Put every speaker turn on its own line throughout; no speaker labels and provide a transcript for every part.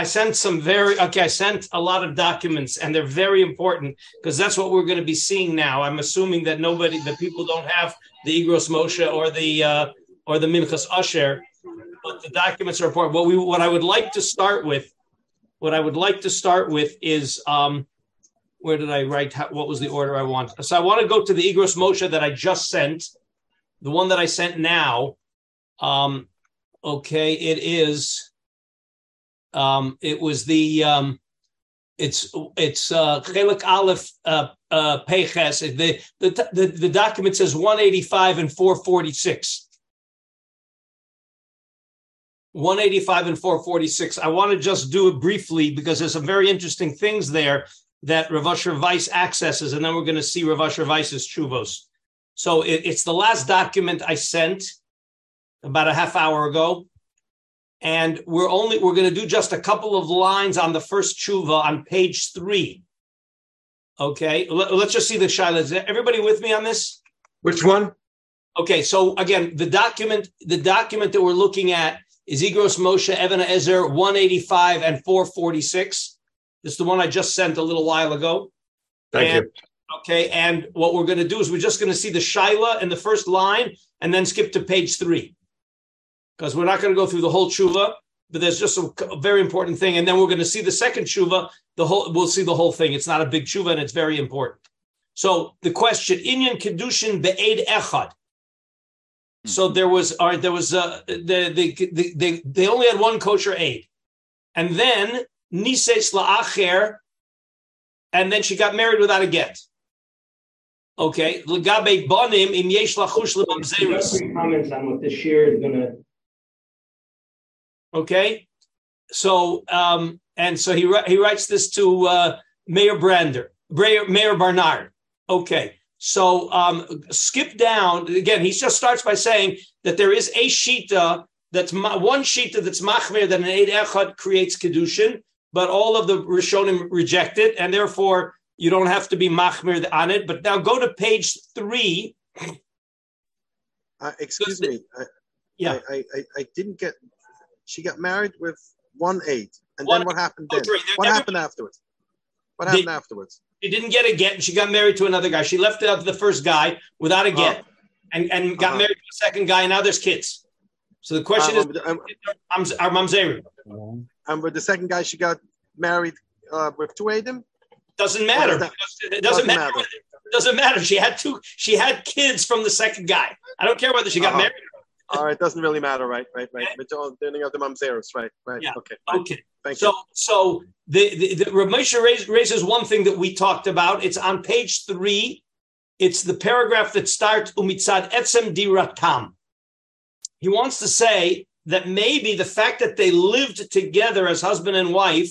I sent some very okay. I sent a lot of documents, and they're very important because that's what we're going to be seeing now. I'm assuming that nobody, the people don't have the Igros Moshe or the uh, or the Minchas Asher, but the documents are important. What we what I would like to start with, what I would like to start with is um, where did I write? How, what was the order I want? So I want to go to the Igros Moshe that I just sent, the one that I sent now. Um, okay, it is. Um, it was the um, it's it's uh Chelik uh, uh Peches. The, the the the document says 185 and 446. 185 and 446. I want to just do it briefly because there's some very interesting things there that Rav Asher Weiss accesses, and then we're going to see Rav Asher Weiss's chuvos. So it, it's the last document I sent about a half hour ago, and we're only we're going to do just a couple of lines on the first tshuva on page three. Okay, Let, us just see the shaila. Is everybody with me on this?
Which one?
Okay, so again, the document the document that we're looking at is Igros Moshe Even Ezer 185 and 446. This is the one I just sent a little while ago.
Thank
and,
you.
Okay, and what we're going to do is we're just going to see the Shaila in the first line and then skip to page three. Because we're not going to go through the whole tshuva, but there's just a, a, very important thing. And then we're going to see the second tshuva, the whole we'll see the whole thing. It's not a big tshuva and it's very important. So the question, Inyan Kedushin Be'ed Echad. So there was, all right, there was, uh, the, the, they, they only had one kosher aid. And then Nises la'acher, and then she got married without a get. Okay, legabe bonim im yesh lachush lemamzerus.
Comments on what this year is going to.
Okay, so um, and so he he writes this to uh, Mayor Brander, Mayor Barnard. Okay, so um, skip down again. He just starts by saying that there is a shita that's ma- one shita that's machmir that an eid echad creates kedushin, but all of the Rishonim reject it, and therefore you don't have to be machmir on it. But now go to page three.
Uh, excuse me. I,
yeah,
I, I, I, didn't get. She got married with one eight, and one, then what happened? Then oh, what happened afterwards? What happened they, afterwards?
She didn't get a get, and she got married to another guy. She left out the first guy without a get, oh. and and got uh-huh. married to a second guy, and now there's kids. So the question um, is, um, our mamzerim.
And with the second guy, she got married uh, with two Adam.
Doesn't matter. It doesn't, doesn't matter. matter. It doesn't matter. She had two. She had kids from the second guy. I don't care whether she got uh-huh. married.
All right, it doesn't really matter, right? Right, right. But the of the mamzeros, right? Right.
Yeah.
Okay.
Okay. Thank so, you. So, the the, the Ramosha raises, raises one thing that we talked about. It's on page three. It's the paragraph that starts umitzad etzem diratam. He wants to say that maybe the fact that they lived together as husband and wife,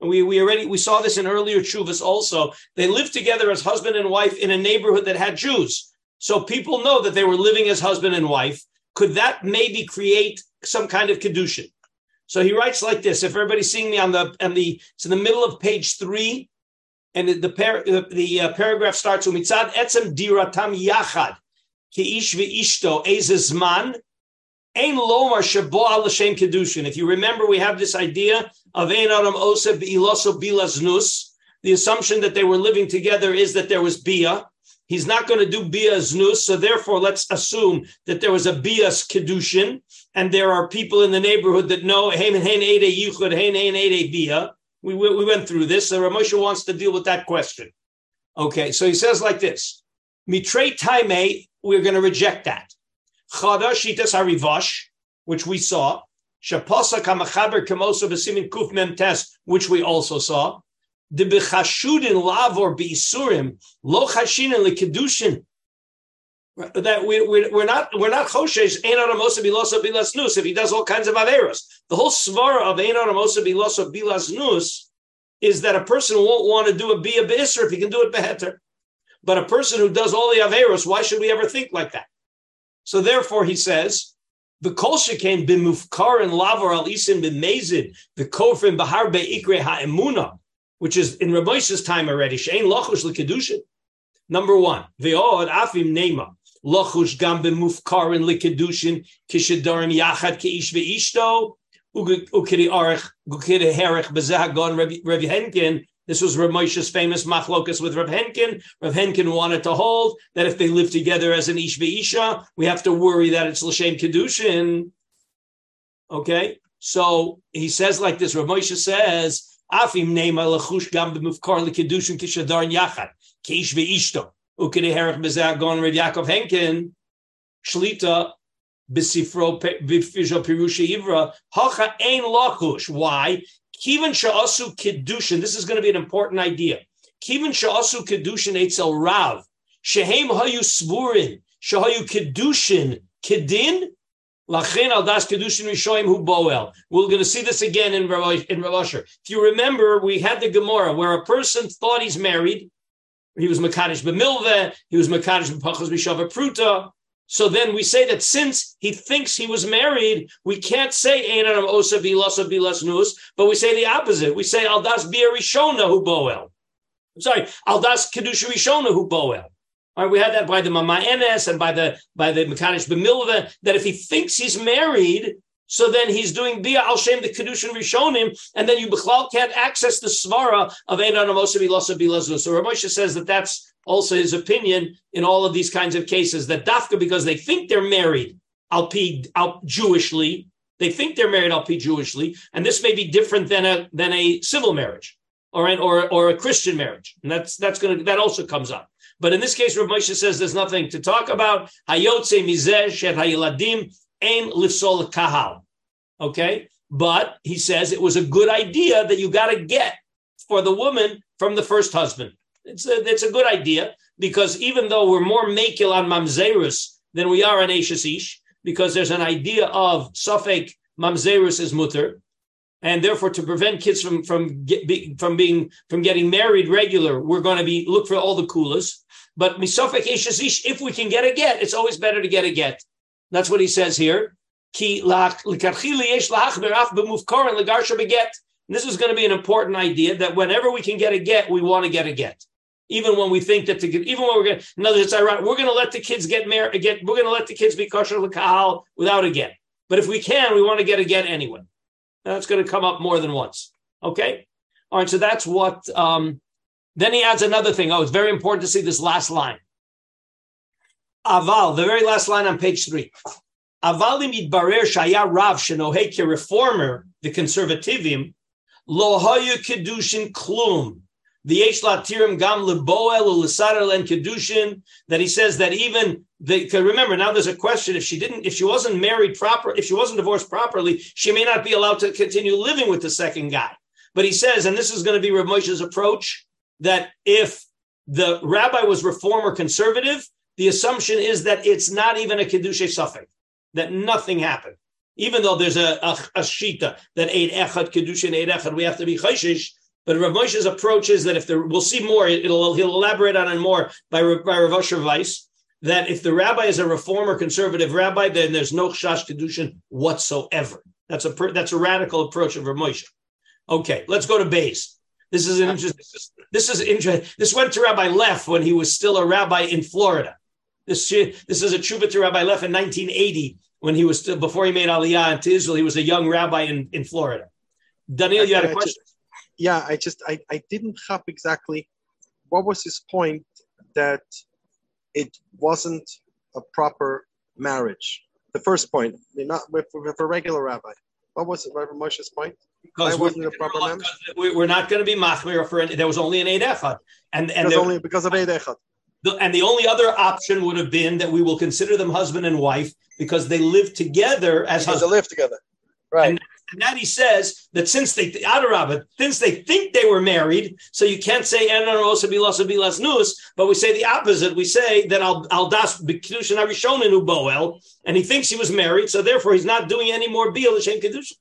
and we, we already we saw this in earlier chuvas also, they lived together as husband and wife in a neighborhood that had Jews. So people know that they were living as husband and wife. Could that maybe create some kind of kedushin? So he writes like this. If everybody's seeing me on the on the it's in the middle of page three, and the the, the, uh, paragraph starts with mitzad etzem diratam yachad ki ish ve'ishto ezezman Ein lomar shabo al shem kedushin. If you remember, we have this idea of ein adam osa biloso bilaznus. The assumption that they were living together is that there was bia. He's not going to do bia znus, so therefore let's assume that there was a bias kedushin, and there are people in the neighborhood that know hein hein ede yichud hein hein ede bia. We, we went through this. So Ramosha wants to deal with that question. Okay, so he says like this: Mitre taime, we're going to reject that. Chada Shitas Harivash, which we saw. Shapasa Kamachaber Kamosa Basimin Kuf Mem Test, which we also saw. The Bechashudin Lavor Beisurim, Lo Chashinin Likedushin. That we, we, we're not we're not choshesh ein aramosa bilosa bilas nus if he does all kinds of averos. The whole svara of ein aramosa bilosa bilas nus is that a person won't want to do a bia beisr if he can do it beheter. But a person who does all the averos, why should we ever think like that? So therefore, he says, the kol shekain b'mufkar and lavar al isim b'mezid the kofrim bahar be'ikre ha'emuna, which is in Rabbeis's time already. Shein lochush l'kedushin. Number one, ve'od afim nema lochush gam b'mufkar and l'kedushin kishedarim yachad keish ve'ishto Ukiri Arich, Ukiri Herich, Bezagon, Rabbi Henkin. This was Rav Moshe's famous machlokas with Rav Henkin. Rav Henkin wanted to hold that if they live together as an ish isha, we have to worry that it's l'shem kedushin. Okay, so he says like this. Rav Moshe says, "Afim neima lechush gam b'mufkar lekedushin kishadarn yachad kish ve'ishto ukiri herich bezagon Rav Yaakov Henkin shlita Bisifro Bifisha Pirusha Ivra, Hacha Ein Lachush. Why? Kivan Sha'asu Kiddushin. This is going to be an important idea. Kivan Sha'asu Kiddushin Eitzel Rav. Shehem Hayu Sburin. Shahayu Kiddushin. Kiddin. Lachin al das kedushin rishoim hu boel. We're going to see this again in Rav, in Rav Asher. If you remember, we had the Gemara where a person thought he's married. He was Makadish b'milveh. He was Makadish b'pachas b'shava pruta. So then we say that since he thinks he was married, we can't say Einanam Osa Bilasa Bilas Nus, but we say the opposite. We say Aldas Bia Rishona Hu Boel. I'm sorry, Aldas Kedusha Rishona Hu Boel. All right, we had that by the Mama Enes and by the by the Mekanish Bemilva, that if he thinks he's married, so then he's doing Bia Al Shem the Kedushin Rishonim, and then you Bechlal can't access the Svara of Einanam Osa Bilasa Bilas Nus. So Ramosha says that that's also his opinion in all of these kinds of cases that dafka because they think they're married alpi al Jewishly, they think they're married alpi Jewishly, and this may be different than a than a civil marriage or an, or or a Christian marriage, and that's that's going to that also comes up. But in this case, Rav Moshe says there's nothing to talk about. Hayotze mizeh shet hayiladim ein lifsol kahal. Okay, but he says it was a good idea that you got to get for the woman from the first husband. It's a, it's a good idea because even though we're more makil on mamzerus than we are on Ashes Ish, because there's an idea of Suffolk mamzerus is mutter, and therefore to prevent kids from from get, be, from being from getting married regular, we're going to be look for all the kulas. But misofek Ish, if we can get a get, it's always better to get a get. That's what he says here. Ki this is going to be an important idea that whenever we can get a get, we want to get a get even when we think that get, even when we're going, in other words, ironic. We're going to let the kids get married. Get, we're going to let the kids be kosher without a get. But if we can, we want to get a get anyway. That's going to come up more than once. Okay. All right. So that's what. Um, then he adds another thing. Oh, it's very important to see this last line. Aval, the very last line on page three. Avalim idbarer shaya rav shenohek reformer, the conservativim, lo hayu kedushin klum the Yesh Latirim Gam Leboel Ulisarel and Kedushin, that he says that even the remember now there's a question if she didn't if she wasn't married proper if she wasn't divorced properly she may not be allowed to continue living with the second guy. But he says, and this is going to be Rav Moshe's approach, that if the rabbi was reform or conservative, the assumption is that it's not even a kedusha suffix, that nothing happened. Even though there's a, a, a shita that eight echad kedusha and echad, we have to be chayshish but Rav Moshe's approach is that if there, we'll see more, it'll, he'll elaborate on it more by, by Rav Asher Weiss, that if the rabbi is a reformer conservative rabbi, then there's no chash kedushin whatsoever. That's a that's a radical approach of Rav Moshe. Okay, let's go to Bays. This is an interesting. This is interesting. This went to Rabbi Leff when he was still a rabbi in Florida. This this is a tshuva to Rabbi Leff in 1980 when he was still before he made Aliyah into Israel. He was a young rabbi in, in Florida. Daniel, you had a question
yeah, I just I, I didn't have exactly what was his point that it wasn't a proper marriage. The first point, not with, with a regular rabbi. What was it, Rabbi Moshe's point?
Because Why wasn't a proper marriage? We're not going to be machmir for there was only an eight echad, and and
there, only because of eight echad.
The, and the only other option would have been that we will consider them husband and wife because they live together as
because husband. they live together, right?
And and that he says that since they Adarabah, since they think they were married, so you can't say nus, but we say the opposite. We say that al al das b'kedushin arishonin boel, and he thinks he was married, so therefore he's not doing any more bil l'shem kedushin.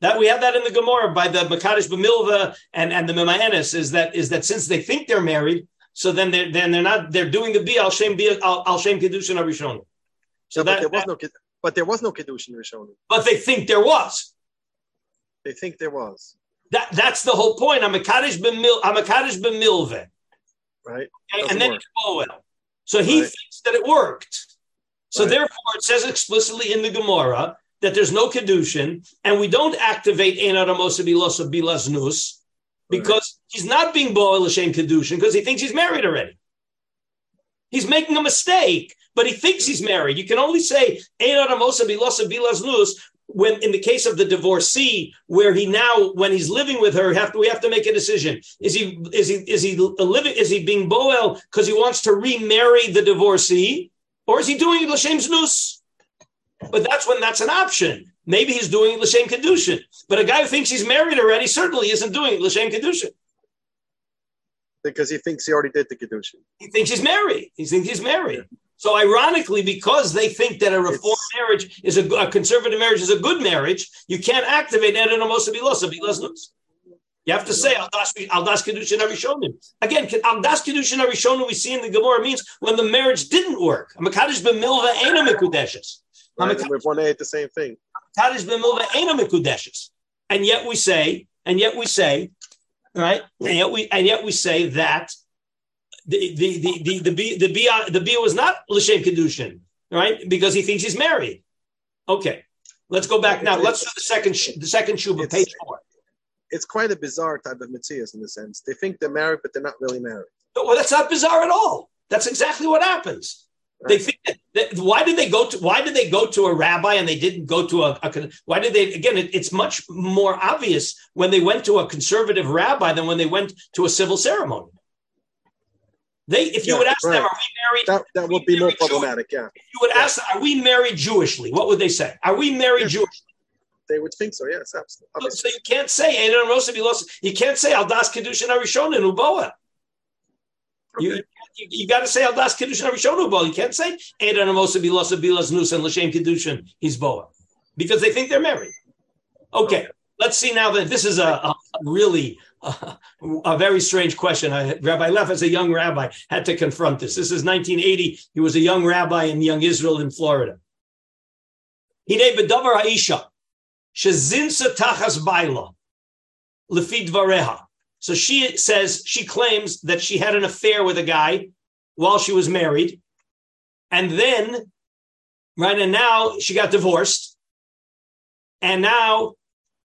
That we have that in the Gemara by the Makadish B'milva and, and the Memayenis is that is that since they think they're married, so then they're then they're not they're doing the bi al shem al shem kedushin arishonin.
So that, there was that, no but there was no Kedushin Rishonim.
But they think there was.
They think there was.
That that's the whole point. I'm a Kaddish b'mil. I'm a Kaddish b'milve.
Right.
Okay? And then work. well. So he right. thinks that it worked. So right. therefore, it says explicitly in the Gemara that there's no kedushin, and we don't activate ein adamosa bilosa bilaznus because he's not being boel l'shem kedushin because he thinks he's married already. He's making a mistake, but he thinks he's married. You can only say ein adamosa bilosa bilaznus when in the case of the divorcee, where he now, when he's living with her, have to, we have to make a decision. Is he is he is he living? Is he being boel because he wants to remarry the divorcee, or is he doing l'shem znus? But that's when that's an option. Maybe he's doing l'shem kedushin. But a guy who thinks he's married already certainly isn't doing l'shem kedushin
because he thinks he already did the kedushin.
He thinks he's married. He thinks he's married. Yeah. So ironically, because they think that a reform marriage is a, a, conservative marriage is a good marriage, you can't activate Edenomosa Bilosa Bilosnus. You have to say Aldas Kedushin Arishonim. Again, Aldas Kedushin Arishonim we see in the Gemara means when the marriage didn't work. Makadish b'milva ena mikudeshes.
With one A, the same thing.
Makadish b'milva ena mikudeshes. And yet we say, and yet we say, right? And yet we and yet we say that the the the the the the, the, the, the bia was not l'shem kedushin, right? Because he thinks he's married. Okay, let's go back now. Let's do the second the second shuba, page four.
It's quite a bizarre type of mitzvahs in the sense they think they're married, but they're not really married.
Well, that's not bizarre at all. That's exactly what happens. Right. They think that, that, why did they go to why did they go to a rabbi and they didn't go to a, a why did they again it, it's much more obvious when they went to a conservative rabbi than when they went to a civil ceremony. They, if you yeah, would ask right. them, are we
married? That, that would be more problematic. Yeah.
If you would yeah. ask them, are we married Jewishly? What would they say? Are we married yeah. Jewishly?
They would think so. Yes, absolutely.
So you can't say You can't say Aldas Kedushin Arishon in Uboa. You, you, you got to say Aldas Kedushin Arishon Uboa. You can't say Eidan Amosa Bilosa Bilas Nus and Lashem Kedushin He's Boa because they think they're married. Okay. okay. Let's see now that this is a, a really a very strange question. I, rabbi Leff, as a young rabbi, had to confront this. This is 1980. He was a young rabbi in young Israel in Florida. Hine bedavar ha'isha, shezinsa tachas baila, lefid vareha. So she says, she claims that she had an affair with a guy while she was married. And then, right, and now she got divorced. And now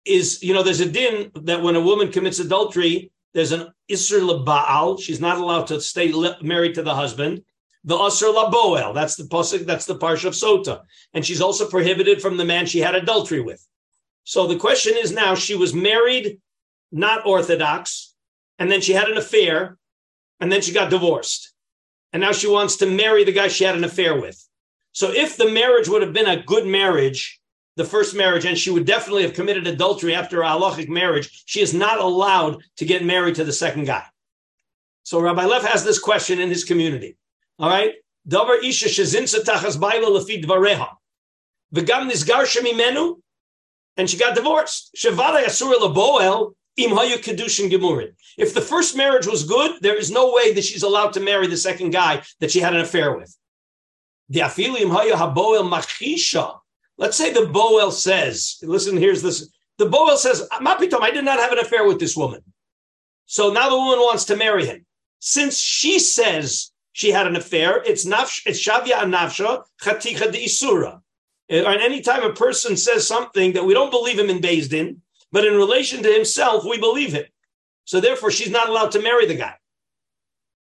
is, you know, there's a din that when a woman commits adultery, there's an Isser Baal. She's not allowed to stay married to the husband. The Asr Boel. That's the pasuk. That's the parsha of Sota, and she's also prohibited from the man she had adultery with. So the question is now: she was married, not Orthodox, and then she had an affair, and then she got divorced, and now she wants to marry the guy she had an affair with. So if the marriage would have been a good marriage, the first marriage, and she would definitely have committed adultery after a halachic marriage, she is not allowed to get married to the second guy. So Rabbi Leff has this question in his community. All right. Davar isha shezinsa tachas baila lefi dvareha. V'gam nisgar shemimenu, and she got divorced. Shevada yasur leboel im kedushin gemurin. If the first marriage was good, there is no way that she's allowed to marry the second guy that she had an affair with. The afilim hayu haboel machisha Let's say the Boel says, listen, here's this. The Boel says, Mapitom, I did not have an affair with this woman. So now the woman wants to marry him. Since she says she had an affair, it's nafsh, it's shavya nafsha chaticha de isura. Uh, and any time a person says something that we don't believe him in Din, but in relation to himself, we believe him. So therefore, she's not allowed to marry the guy.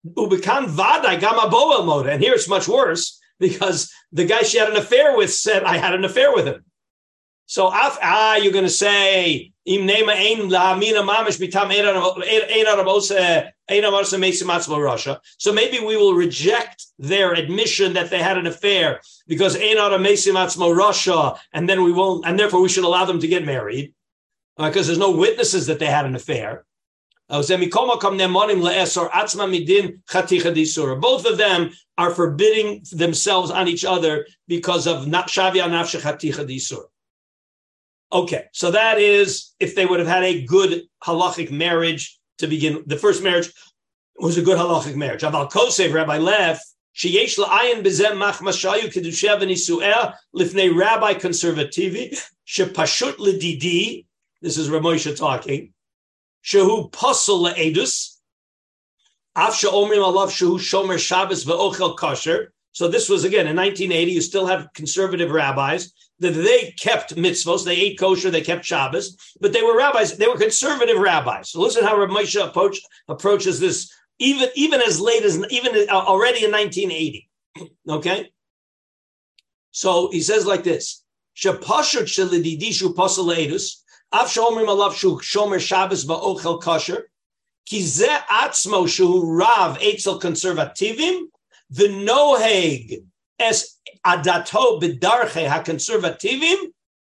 Ubikan vadai gama boel mode. And here it's much worse because the guy she had an affair with said, I had an affair with him. So, ah, you're going to say, so maybe we will reject their admission that they had an affair because Russia, and then we won't, and therefore we should allow them to get married because uh, there's no witnesses that they had an affair. Both of them are forbidding themselves on each other because of shavia nafshe chaticha. Okay, so that is if they would have had a good halachic marriage to begin. The first marriage was a good halachic marriage. Aval Kosev, Rabbi Leff, sheyesh la'ayin bezem machmashayu kedushev v'nisu'eh lifnei rabbi conservativi shepashut ledidi. This is Ramosha talking. Shehu alav shehu shomer Shabbos ve'ochel kosher. So this was again in 1980. You still have conservative rabbis that they kept mitzvos, they ate kosher, they kept Shabbos, but they were rabbis. They were conservative rabbis. So listen how Rav Moshe approach, approaches this even even as late as even uh, already in 1980. Okay, so he says like this: Shapashut shelididishu pasal shomrim alav shu shomer Shabbos ba'ochel kosher ki ze atzmo shu rav etzel conservativim the noheg es adato bedarche ha-conservativim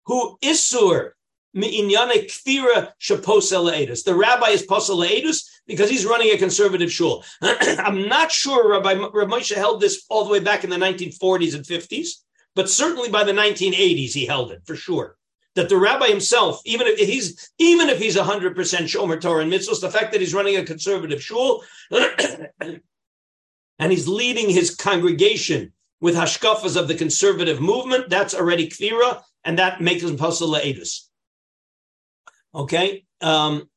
who isur mi'inyane kfira shaposel edus. The rabbi is posel edus because he's running a conservative shul. I'm not sure Rabbi, Rabbi Moshe held this all the way back in the 1940s and 50s, but certainly by the 1980s he held it for sure. That the rabbi himself, even if he's even if he's 100% shomer Torah and mitzvahs, the fact that he's running a conservative shul and he's leading his congregation with hashkafas of the conservative movement, that's already kfira, and that makes him pasal la'edus. Okay? Um,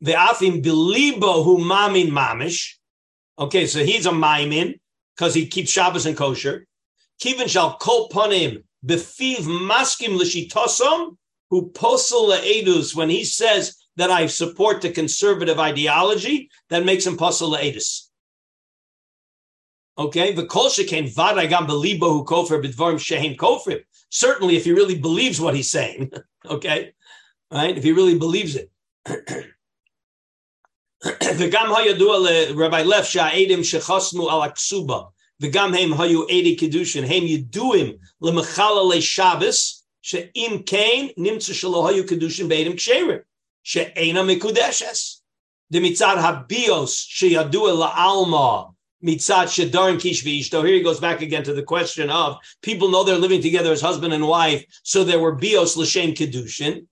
the afim bilibo who mamin mamish. Okay, so he's a maimin because he keeps Shabbos and kosher. Kivin shall kol panim befiv maskim l'shitosom who posel la'edus when he says that I support the conservative ideology, that makes him pasal la'edus. Okay, the kol shekain vadagam belibo who kofir bidvarim shehin kofer. Certainly, if he really believes what he's saying, okay, right? If he really believes it. Gam Rabbi Leff sha'edim shechasmu al aksuba. gam hem hayu edi kedushin hem yiduim lemechala le Shabbos she'im kain nimtzu shelo hayu kedushin be'edim ksherim she'ena mikudeshes. The mitzad habios sheyadu la alma mitzat shedarin kish v'ishto. Here he goes back again to the question of people know they're living together as husband and wife, so there were bios l'shem kedushin.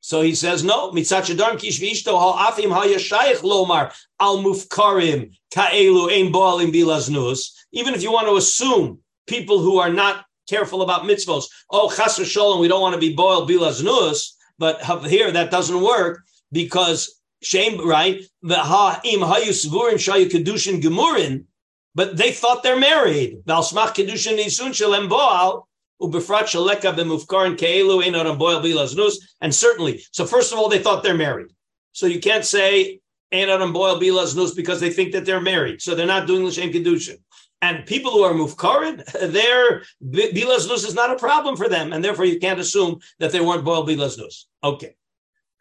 So he says no. Mitzat shedarin kish v'ishto hal afim hayashayich lomar al mufkarim ka'elu ein boalim bilaznus. Even if you want to assume people who are not careful about mitzvos, oh chas shalom, we don't want to be boiled bilaznus, but here that doesn't work because Shame, right? The ha'im hayu svurim shayu kedushin gemurin, but they thought they're married. Valsmach kedushin nisun shalem boal boil. And certainly, so first of all, they thought they're married. So you can't say ein adam boil bilaznus because they think that they're married. So they're not doing l'shem kedushin. And people who are mufkarin, their bilaznus is not a problem for them, and therefore you can't assume that they weren't boiled bilaznus. Okay.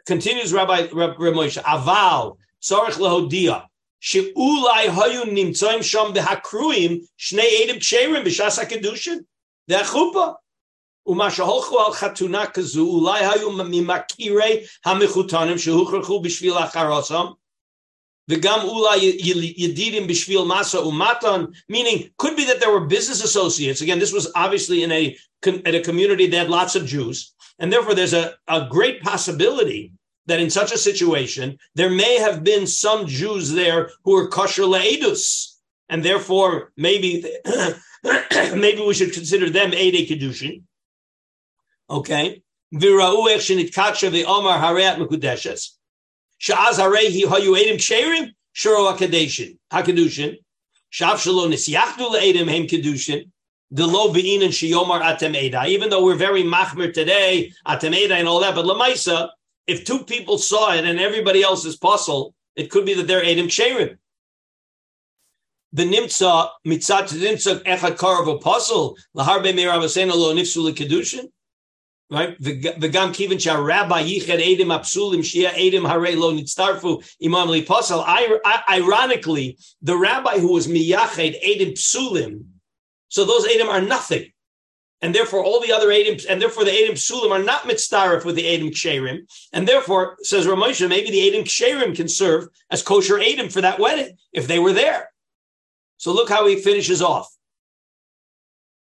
Continues Rabbi Rabbi Moshe, Aval, Tzorech Lehodia, She'ulai Hayu Nimtzoim Sham Behakruim, Shnei Edim Ksherim, B'Shas HaKedushin, the Achupa. ומה שהולכו על חתונה כזו, אולי היו ממכירי המחותנים שהוכרחו בשביל החרוסם, וגם אולי ידידים בשביל מסה ומתן, meaning, could be that there were business associates. Again, this was obviously in a, in a community that had lots of Jews. And therefore, there's a, a great possibility that in such a situation, there may have been some Jews there who were kosher le'edus. And therefore, maybe, maybe we should consider them Ede Kedushin. Okay. Vira'u ech shenitkatsha ve'omar hareat mekudeshes. Sha'az harehi hayu edim ksherim, shuro hakadeshin, hakadushin. Shav shalom nisyachdu le'edim hem kedushin the lo bein and shiyomar atemeda. Even though we're very machmir today, atemeda and all that, but lemaisa, if two people saw it and everybody else is puzzle, it could be that they're edim sherim. The nimtza mitzat nimtza echad karav apostle laharbe meravasena lo nifsu kedushin. Right, the the gam kivin cha rabbi yiched edim apsulim shia edim hare lo nitztarfu imam li pasal. Ironically, the rabbi who was miyached edim psulim so those Edim are nothing. And therefore, all the other Edim, and therefore the Edim Psulim are not mitzdarif with the Edim Ksherim. And therefore, says Ramosha, maybe the Edim Ksherim can serve as kosher Edim for that wedding if they were there. So look how he finishes off.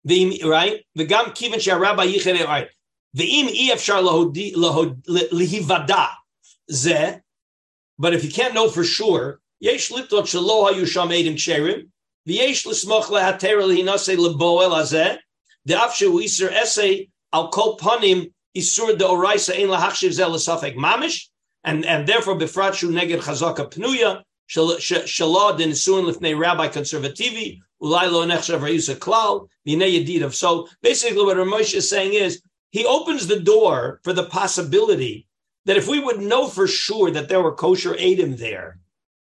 The right, the gam kivin she'arabba yichere right. The im ef Ve'im efshar lehivada ze. But if you can't know for sure, yesh liptot shelo hayusham edim cherim v'yesh l'smoch lehatera lehinase leboel hazeh The shehu iser esay al kol panim isur deoraisa ein lahachshiv ze l'safek mamish and and therefore befrat shu neged chazaka pnuya Shalad in Suin Lifnei Rabbi Conservativi, Ulai Nechshav Rayusa Klal, So basically, what Ramosh is saying is he opens the door for the possibility that if we would know for sure that there were kosher Adam there,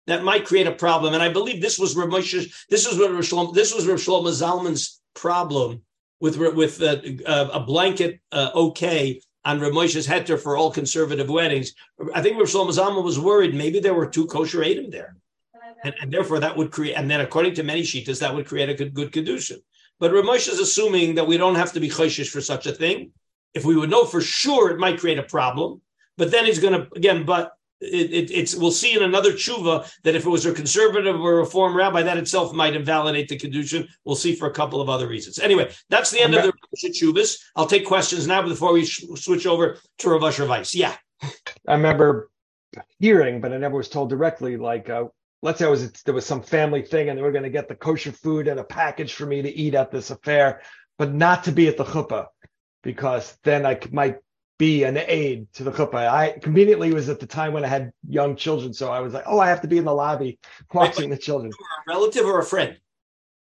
that might create a problem. And I believe this was Ramosh, this was what Rav this was Rav Shlomo Zalman's problem with with uh, uh, a blanket uh, okay on Rav Moshe's heter for all conservative weddings. I think Rav Shlomo Zalman was worried maybe there were two kosher Adam there. And, and, therefore that would create, and then according to many shitas, that would create a good, good kedushin. But Ramosh is assuming that we don't have to be choshish for such a thing. If we would know for sure, it might create a problem. But then he's going to again. But it, it, it's we'll see in another tshuva that if it was a conservative or a reform rabbi, that itself might invalidate the kedushin. We'll see for a couple of other reasons. Anyway, that's the end of the tshuvas. I'll take questions now before we sh- switch over to Rav Asher Weiss. Yeah,
I remember hearing, but I never was told directly. Like, uh, let's say it was there was some family thing, and they were going to get the kosher food and a package for me to eat at this affair, but not to be at the chuppah because then I might be an aid to the chuppah. I conveniently was at the time when I had young children, so I was like, oh, I have to be in the lobby watching the children.
A relative or a friend?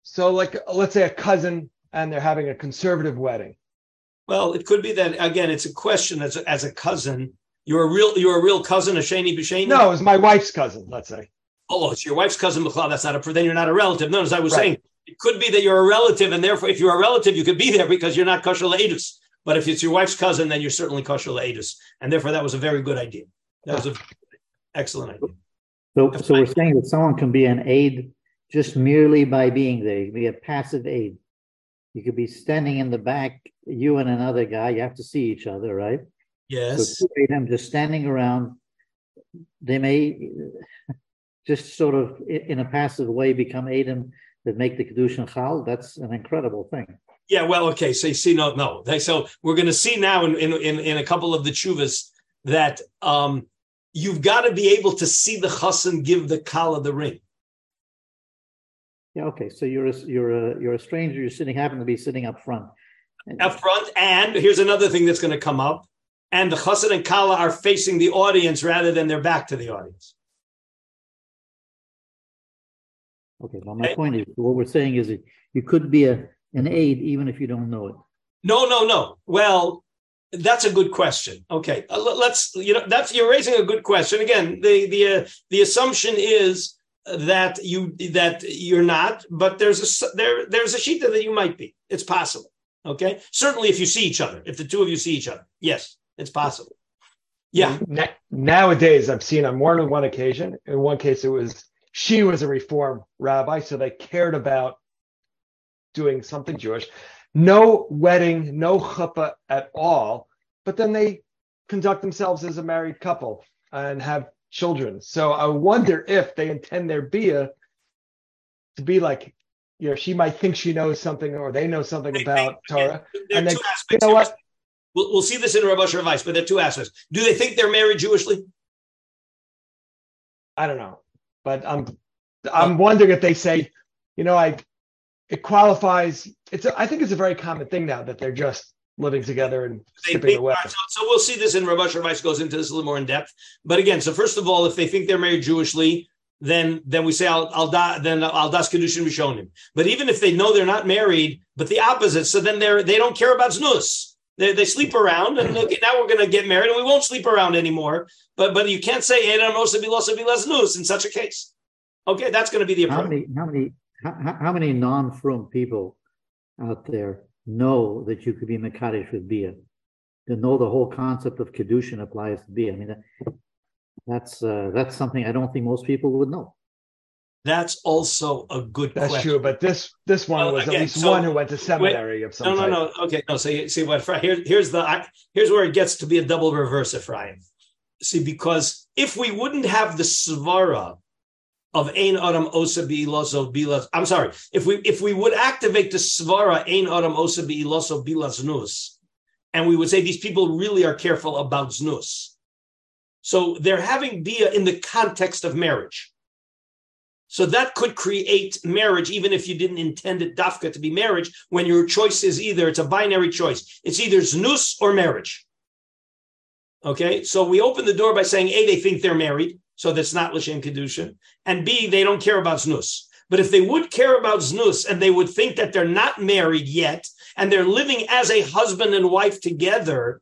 So, like, let's say a cousin, and they're having a conservative wedding.
Well, it could be that again. It's a question as a, as a cousin. You're a real you're a real cousin of Shani B'Shani.
No, it was my wife's cousin. Let's say.
Oh, it's your wife's cousin. That's not a. Then you're not a relative. No, as I was right. saying, it could be that you're a relative, and therefore, if you're a relative, you could be there because you're not kosher leidus. But if it's your wife's cousin, then you're certainly kosher le'edus. And therefore, that was a very good idea. That was an excellent idea.
So, so we're saying that someone can be an aid just merely by being there. You can be a passive aid. You could be standing in the back, you and another guy. You have to see each other, right?
Yes.
So two them just standing around. They may just sort of, in a passive way, become Adam that make the kedushin chal. That's an incredible thing.
Yeah, well, okay. So you see, no, no. So we're going to see now in, in, in, a couple of the chuvas that um, you've got to be able to see the chassan give the kala the ring.
Yeah. Okay. So you're a, you're a you're a stranger. You're sitting happen to be sitting up front.
Up front, and here's another thing that's going to come up. And the chassan and kala are facing the audience rather than their back to the audience.
Okay. Well, my okay. point is, what we're saying is that you could be a an aid even if you don't know it?
No, no, no. Well, that's a good question. Okay, uh, let's you know that's you're raising a good question. Again, the the uh, the assumption is that you that you're not, but there's a there there's a sheet that you might be. It's possible. Okay, certainly if you see each other, if the two of you see each other, yes, it's possible. Yeah.
Nowadays, I've seen on more than one occasion. In one case, it was she was a reform rabbi, so they cared about doing something Jewish. No wedding, no chuppah at all. But then they conduct themselves as a married couple and have children. So I wonder if they intend their bia to be like, you know, she might think she knows something or they know something about they, Torah.
Yeah, and you know what? We'll, we'll see this in Asher Weiss, but there are two aspects. Do they think they're married Jewishly?
I don't know, but I'm oh. I'm wondering if they say, you know, I it qualifies. It's a, I think it's a very common thing now that they're just living together and they skipping away.
So, so, we'll see this in Rav Asher goes into this a little more in depth. But again, so first of all, if they think they're married Jewishly, then then we say I'll I'll da, then I'll das kedushin rishonim. But even if they know they're not married, but the opposite, so then they're they don't care about znus. They, they sleep around, and okay, now we're going to get married, and we won't sleep around anymore. But but you can't say Adam Rosa be znus in such a case. Okay, that's going to be the approach.
How many how many how, how many non-frum people out there know that you could be Makadish with Bia? To know the whole concept of Kedushin applies to Bia. I mean, that, that's uh, that's something I don't think most people would know.
That's also a good
That's
question.
true, but this this one well, was again, at least so, one who went to seminary wait, of some
No,
type.
no, no. Okay, no. So you see what here, here's the I, here's where it gets to be a double reverse, Ephraim. See, because if we wouldn't have the svara of Ein Adam Osa Bi'iloso Bilas. I'm sorry. If we if we would activate the Svara Ein Adam Osa Bi'iloso Bilas Znus, and we would say these people really are careful about Znus. So they're having Bia in the context of marriage. So that could create marriage, even if you didn't intend it dafka to be marriage, when your choice is either, it's a binary choice. It's either znus or marriage. Okay, so we open the door by saying, A, they think they're married. So that's not l'shem kedushin, and B, they don't care about znus. But if they would care about znus and they would think that they're not married yet and they're living as a husband and wife together,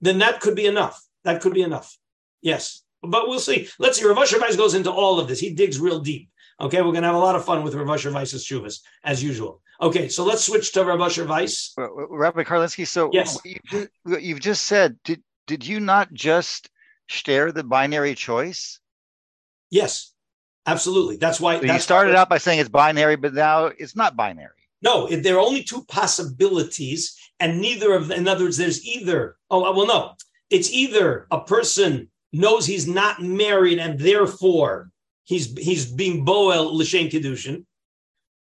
then that could be enough. That could be enough. Yes, but we'll see. Let's see. Rav Asher Weiss goes into all of this. He digs real deep. Okay, we're going to have a lot of fun with Rav Asher Weiss's shuvas as usual. Okay, so let's switch to Rav Asher Weiss.
Rabbi Karlinsky, so
Yes.
you, you've just said, did did you not just share the binary choice?
Yes, absolutely. That's why
So you started
why-
out by saying it's binary, but now it's not binary.
No, if there are only two possibilities, and neither of in other words, there's either, oh, uh, well, no, it's either a person knows he's not married and therefore he's he's being Boel L'Shem Kedushin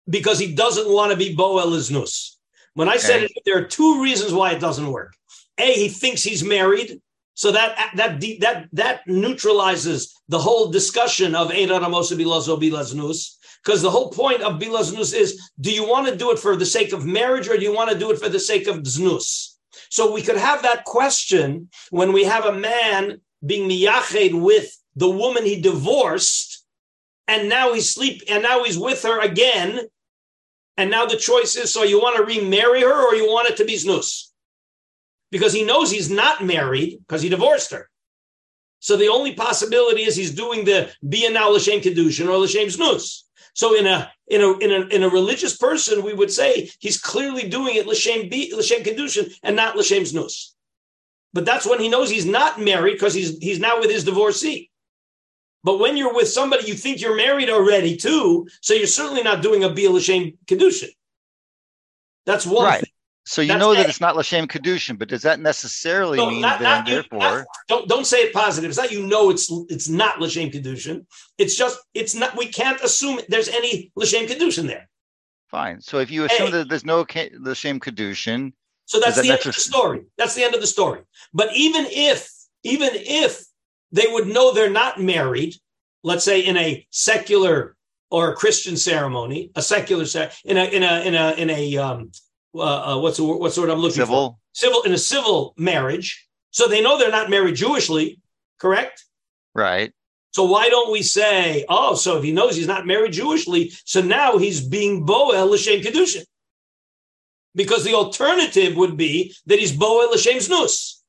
because he doesn't want to be Boel Iznus. When I said it, there are two reasons why it doesn't work. A, he thinks he's married, so that that that that neutralizes the whole discussion of Eidah Ramosa Bilazo Bilaznus. Because the whole point of Bilaznus is do you want to do it for the sake of marriage or do you want to do it for the sake of Znus? So we could have that question when we have a man being miyached with the woman he divorced, and now he's sleep and now he's with her again. And now the choice is so you want to remarry her or you want it to be Znus? Because he knows he's not married because he divorced her. So the only possibility is he's doing the Bia now L'Shem Kedushin or L'Shem Znus. So in a in a in a in a religious person, we would say he's clearly doing it l'shem bi- l'shem kedushin and not l'shem znus. But that's when he knows he's not married because he's he's now with his divorcee. But when you're with somebody you think you're married already too, so you're certainly not doing a bil l'shem kedushin. That's one
Right. So you
That's
know that it's not Lashem Kedushin, but does that necessarily
No,
mean
not-
then,
not you-
therefore,
not- don't don't say it positive. It's not you know it's it's not l'shem kedushin. It's just it's not. We can't assume there's any l'shem kedushin there.
fine. So if you assume that there's no Lashem Kedushin,
So that's
that
the end of the story. That's the end of the story. But even if, even if they would know they're not married, let's say in a secular or a Christian ceremony, a secular in a in a in a in a um uh, uh, what's the word, what's the word I'm looking for?
civil,
Civil in a civil marriage. So they know they're not married Jewishly, correct?
right?
So why don't we say, oh, so if he knows he's not married Jewishly, so now he's being Boel L'Shem Kedushin? Because the alternative would be that he's Boel L'Shem Znus.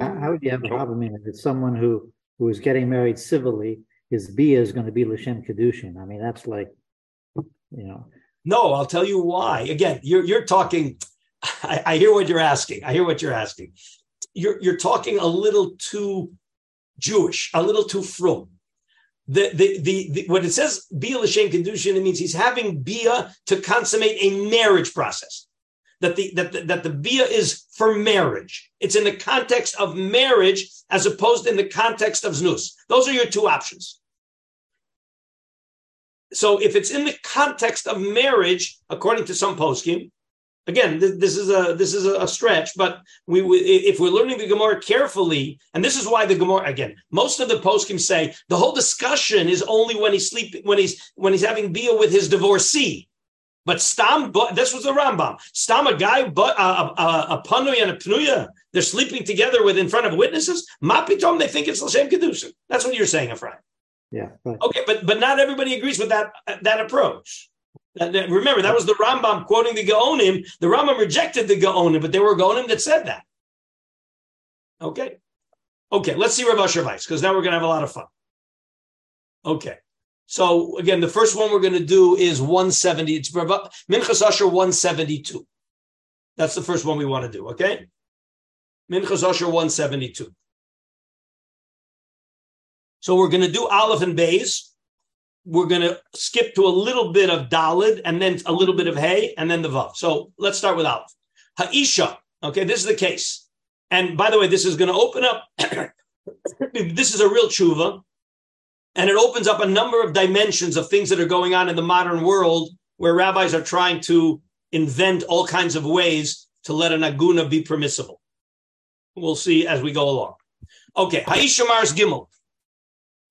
How how would you have a problem in it? It's someone who, who is getting married civilly, his bia is going to be L'Shem Kedushin. I mean, that's like, you know,
No, I'll tell you why. Again, you're you're talking. I, I hear what you're asking. I hear what you're asking. You're you're talking a little too Jewish, a little too frum. The, the, the, the when it says bia l'shem kedushin, it means he's having bia to consummate a marriage process. That the that the, that the bia is for marriage. It's in the context of marriage as opposed in the context of znus. Those are your two options. So if it's in the context of marriage, according to some poskim, again, th- this is a this is a, stretch, but we, we if we're learning the Gemara carefully, and this is why the Gemara again, most of the poskim say the whole discussion is only when he's sleeping when he's when he's having beer with his divorcee. But stam, this was the Rambam. Stam, a guy, but a, a, a panuya and a pnuya, they're sleeping together with in front of witnesses. Mapitom, they think it's Lashem Kedusha. That's what you're saying, Ephraim.
Yeah, right.
Okay, but but not everybody agrees with that that approach. Remember, that was the Rambam quoting the Gaonim. The Rambam rejected the Gaonim, but there were Gaonim that said that. Okay, okay. Let's see Rav Asher Weiss because now we're going to have a lot of fun. Okay, so again, the first one we're going to do is 170. It's Minchas Asher 172. That's the first one we want to do. Okay, Minchas Asher 172. So we're going to do Aleph and Bays. We're going to skip to a little bit of Dalid and then a little bit of Hay and then the Vav. So let's start with Aleph. Ha'isha. Okay, this is the case. And by the way, this is going to open up. this is a real tshuva. And it opens up a number of dimensions of things that are going on in the modern world where rabbis are trying to invent all kinds of ways to let an aguna be permissible. We'll see as we go along. Okay, Ha'isha Mars Gimel.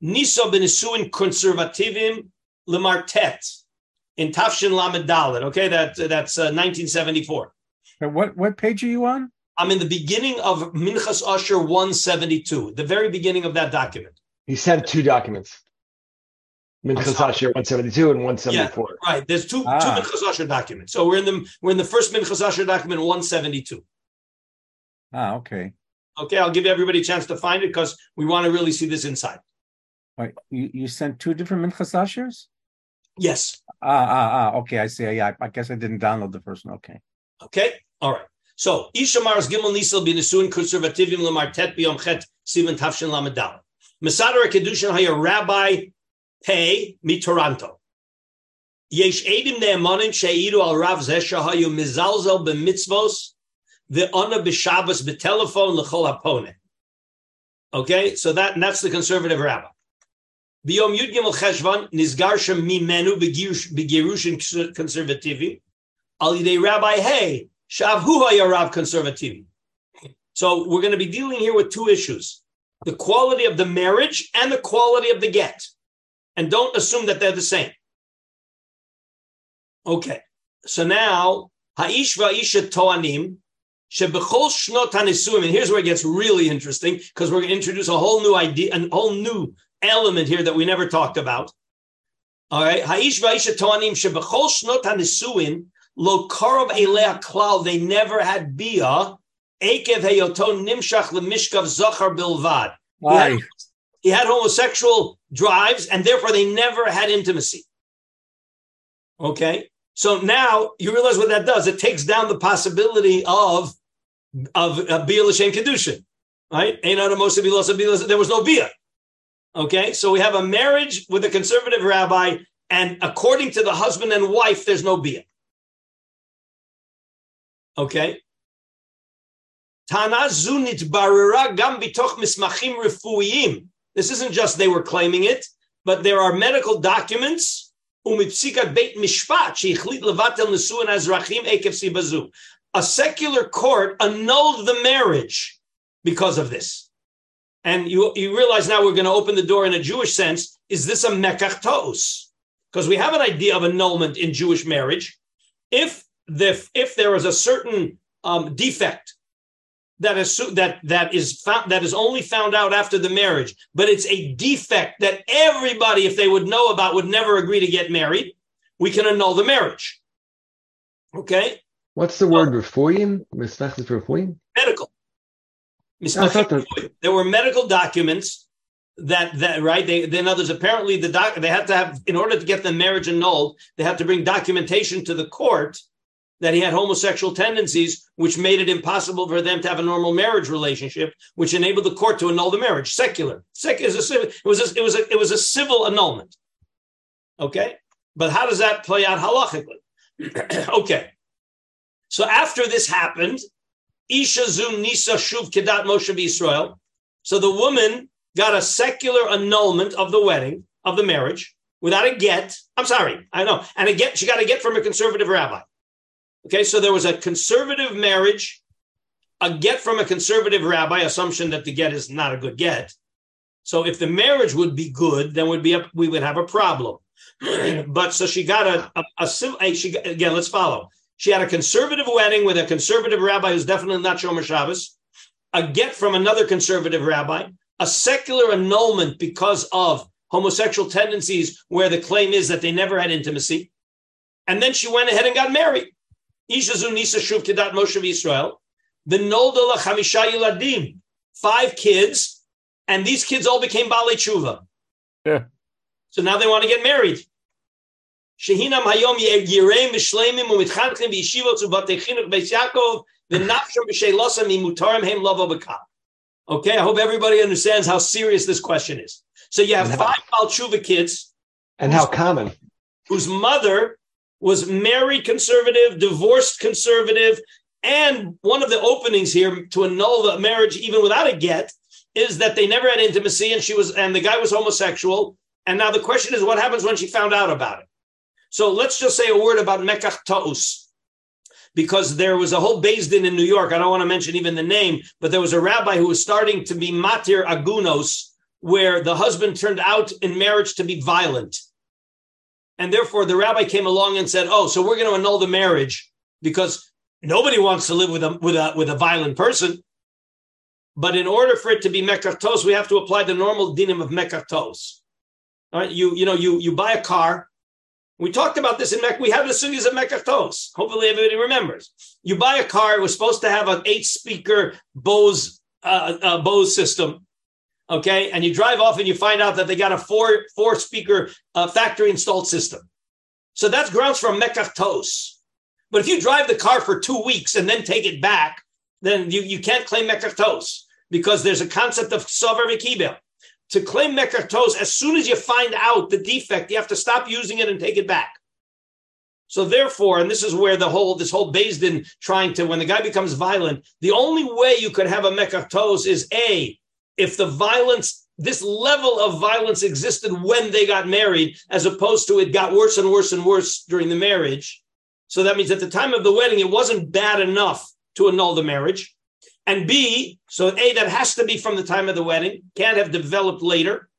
Nisa b'nisuin Conservativim lemartet in Tafshin Lamed Dalet. Okay, that, that's uh, 1974.
Uh, What what page are you on?
I'm in the beginning of Minchas Usher 172, the very beginning of that document.
He sent two documents. Minchas. Asher 172 and 174.
Right. There's two
Ah.
two Minchas Asher documents. So we're in the we're in the first Minchas Asher document 172.
Ah, okay.
Okay, I'll give everybody a chance to find it because we want to really see this inside.
Wait, you, you sent two different Minchas Ashers?
Yes.
Ah, ah, ah. Okay, I see. Yeah, I, I guess I didn't download the first one. Okay.
Okay. All right. So Ishamar's Gimel Nisel Binisuin Conservativim Lamar Tet Biyom Chet Sivan Tafshin Lamadal. Masadar Kedushin Haya Rabbi Pei Mi Toronto. Yesh Edim Ne'emanim Sheiru Al Rav Zesha Hayu Mizalzel B'mitzvos the honor b'Shabbos b'telephone l'chol hapone. Okay, so that that's the conservative rabbi. Biyom Yud Gimel Cheshvan nizgar shem mimenu begirushin conservativi al yidei Rabbi Hey shav hu haya rav. So we're going to be dealing here with two issues: the quality of the marriage and the quality of the get. And don't assume that they're the same. Okay, so now Haish va'isha toanim Shebechol shnot hanisuim, and here's where it gets really interesting because we're going to introduce a whole new idea, a whole new element here that we never talked about. All right, Haish va'isha toanim shebechol shnot lo karov elea klal. They never had bia. Ekev heyoton nimshach lemishkav zachar bilvad. He had, he had homosexual drives, and therefore they never had intimacy. Okay, so now you realize what that does. It takes down the possibility of of bia l'shem kedushin, right? Ein adam moshe bilas bilas. There was no bia. Okay, so we have a marriage with a conservative rabbi, and according to the husband and wife, there's no bia. Okay. This isn't just they were claiming it, but there are medical documents. A secular court annulled the marriage because of this. And you, you realize now we're going to open the door in a Jewish sense. Is this a mekach toos? Because we have an idea of annulment in Jewish marriage. If the, if there is a certain um, defect that is that that is found that is only found out after the marriage, but it's a defect that everybody, if they would know about, would never agree to get married. We can annul the marriage. Okay,
What's the word refuim? Mistachlis refuim?
medical.
I thought that-
There were medical documents that that right. They then others apparently the doc they had to have in order to get the marriage annulled. They had to bring documentation to the court that he had homosexual tendencies, which made it impossible for them to have a normal marriage relationship, which enabled the court to annul the marriage. Secular, Sec is a. It was a, it was a, it was a civil annulment. Okay, but how does that play out halachically? okay, so after this happened, Isha Zun Nisa Shuv Kedat Moshe Israel. So the woman got a secular annulment of the wedding of the marriage without a get. I'm sorry, I know, and a get she got a get from a conservative rabbi. Okay, so there was a conservative marriage, a get from a conservative rabbi, assumption that the get is not a good get. So if the marriage would be good, then would be a, we would have a problem. but so she got a a, a, a she again. Let's follow. She had a conservative wedding with a conservative rabbi who's definitely not Shomer Shabbos, a get from another conservative rabbi, a secular annulment because of homosexual tendencies, where the claim is that they never had intimacy, and then she went ahead and got married. Isha Zunisa Shuv Kedat Moshe Yisrael, the Nolda La Chamisha Yiladim, five kids, and these kids all became Baalei Tshuva.
Yeah.
So now they want to get married. Shehinam hayom yireim mishleimim umitchanchim b'yeshivot ubatei chinuch beis Yaakov v'nafshim b'sheilosam imutarim hem lavo b'kam. Okay, I hope everybody understands how serious this question is. So you have five Baal Tshuva kids
And how common?
whose mother was married conservative, divorced conservative, and one of the openings here to annul the marriage even without a get is that they never had intimacy and she was and the guy was homosexual. And now the question is what happens when she found out about it? So let's just say a word about Mekach Ta'us. Because there was a whole Din in New York. I don't want to mention even the name, but there was a rabbi who was starting to be Matir Agunos, where the husband turned out in marriage to be violent. And therefore, the rabbi came along and said, "Oh, so we're going to annul the marriage because nobody wants to live with a with a with a violent person." But in order for it to be mekach ta'us, we have to apply the normal dinim of mekach ta'us. All right, you you know you you buy a car. We talked about this in Mek. We have the sugyas of mekach ta'us. Hopefully, everybody remembers. You buy a car. It was supposed to have an eight-speaker Bose uh, uh, Bose system. Okay, and you drive off and you find out that they got a four four speaker uh, factory installed system. So that's grounds for mekach ta'us. But if you drive the car for two weeks and then take it back, then you, you can't claim mekach ta'us because there's a concept of sover v'kibel. To claim mekach ta'us, as soon as you find out the defect, you have to stop using it and take it back. So therefore, and this is where the whole this whole based in trying to when the guy becomes violent, the only way you could have a mekach ta'us is a if the violence this level of violence existed when they got married, as opposed to it got worse and worse and worse during the marriage. So that means at the time of the wedding, it wasn't bad enough to annul the marriage. And B, so A, that has to be from the time of the wedding, can't have developed later.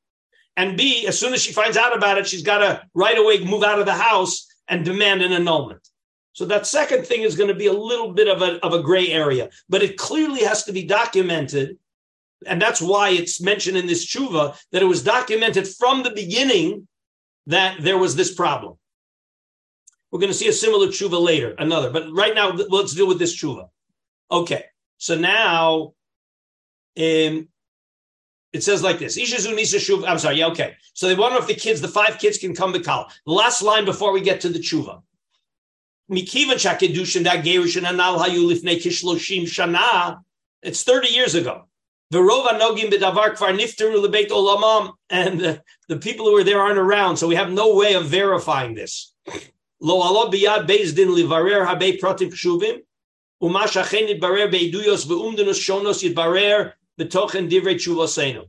And B, as soon as she finds out about it, she's got to right away move out of the house and demand an annulment. So that second thing is going to be a little bit of a, of a gray area, but it clearly has to be documented. And that's why it's mentioned in this tshuva that it was documented from the beginning that there was this problem. We're going to see a similar tshuva later, another. But right now, let's deal with this tshuva. Okay, so now um, it says like this. I'm sorry, yeah, okay. So they wonder if the kids, the five kids can come to Kal. The last line before we get to the tshuva. It's 30 years ago. And the, the people who were there aren't around, so we have no way of verifying this.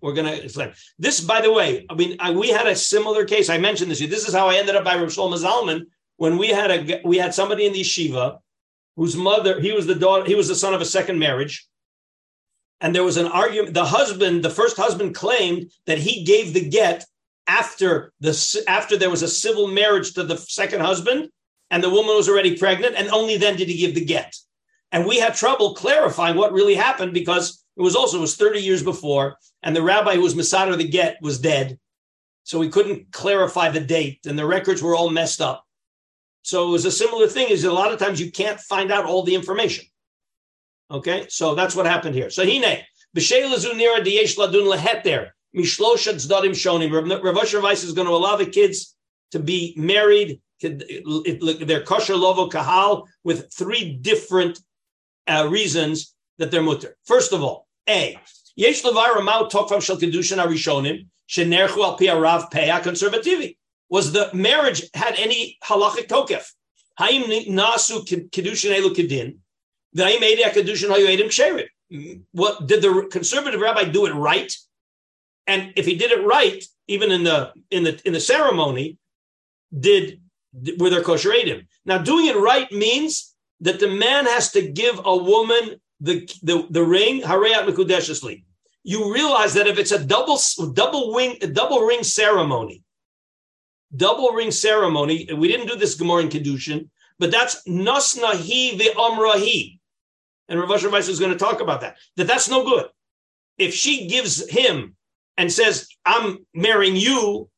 We're to explain. This, by the way, I mean, I, we had a similar case. I mentioned this. This is how I ended up by Rav Shlomo Zalman when we had a we had somebody in the yeshiva whose mother he was the daughter he was the son of a second marriage and there was an argument the husband the first husband claimed that he gave the get after the after there was a civil marriage to the second husband and the woman was already pregnant and only then did he give the get and we had trouble clarifying what really happened because it was also it was 30 years before and the rabbi who was Masada the get was dead. So we couldn't clarify the date and the records were all messed up. So it was a similar thing is a lot of times you can't find out all the information. Okay? So that's what happened here. So hine b'shei lazunira diyesh ladun leheter Mishlosha tzdadim shonim. Rav Asher Weiss is going to allow the kids to be married. They're kosher lovo kahal with three different uh, reasons that they're mutter. First of all, a yesh levar ramau tokfam shel kedushin arishonim shenerchu al pi rav peya conservativi. Was the marriage had any halachic tokef? Haim nasu kedushin elu kedin. V'haim edei kedushin hayu edim ksherim. What did the conservative rabbi do it right? And if he did it right, even in the in the in the ceremony, did were there kosher edim. Now, doing it right means that the man has to give a woman the the, the ring harayat mekudeshesli. You realize that if it's a double double wing double ring ceremony, double ring ceremony, we didn't do this Gemara in Kedushin, but that's nasnahi ve'amrahi. And Rav Asher is going to talk about that. That that's no good. If she gives him and says, I'm marrying you,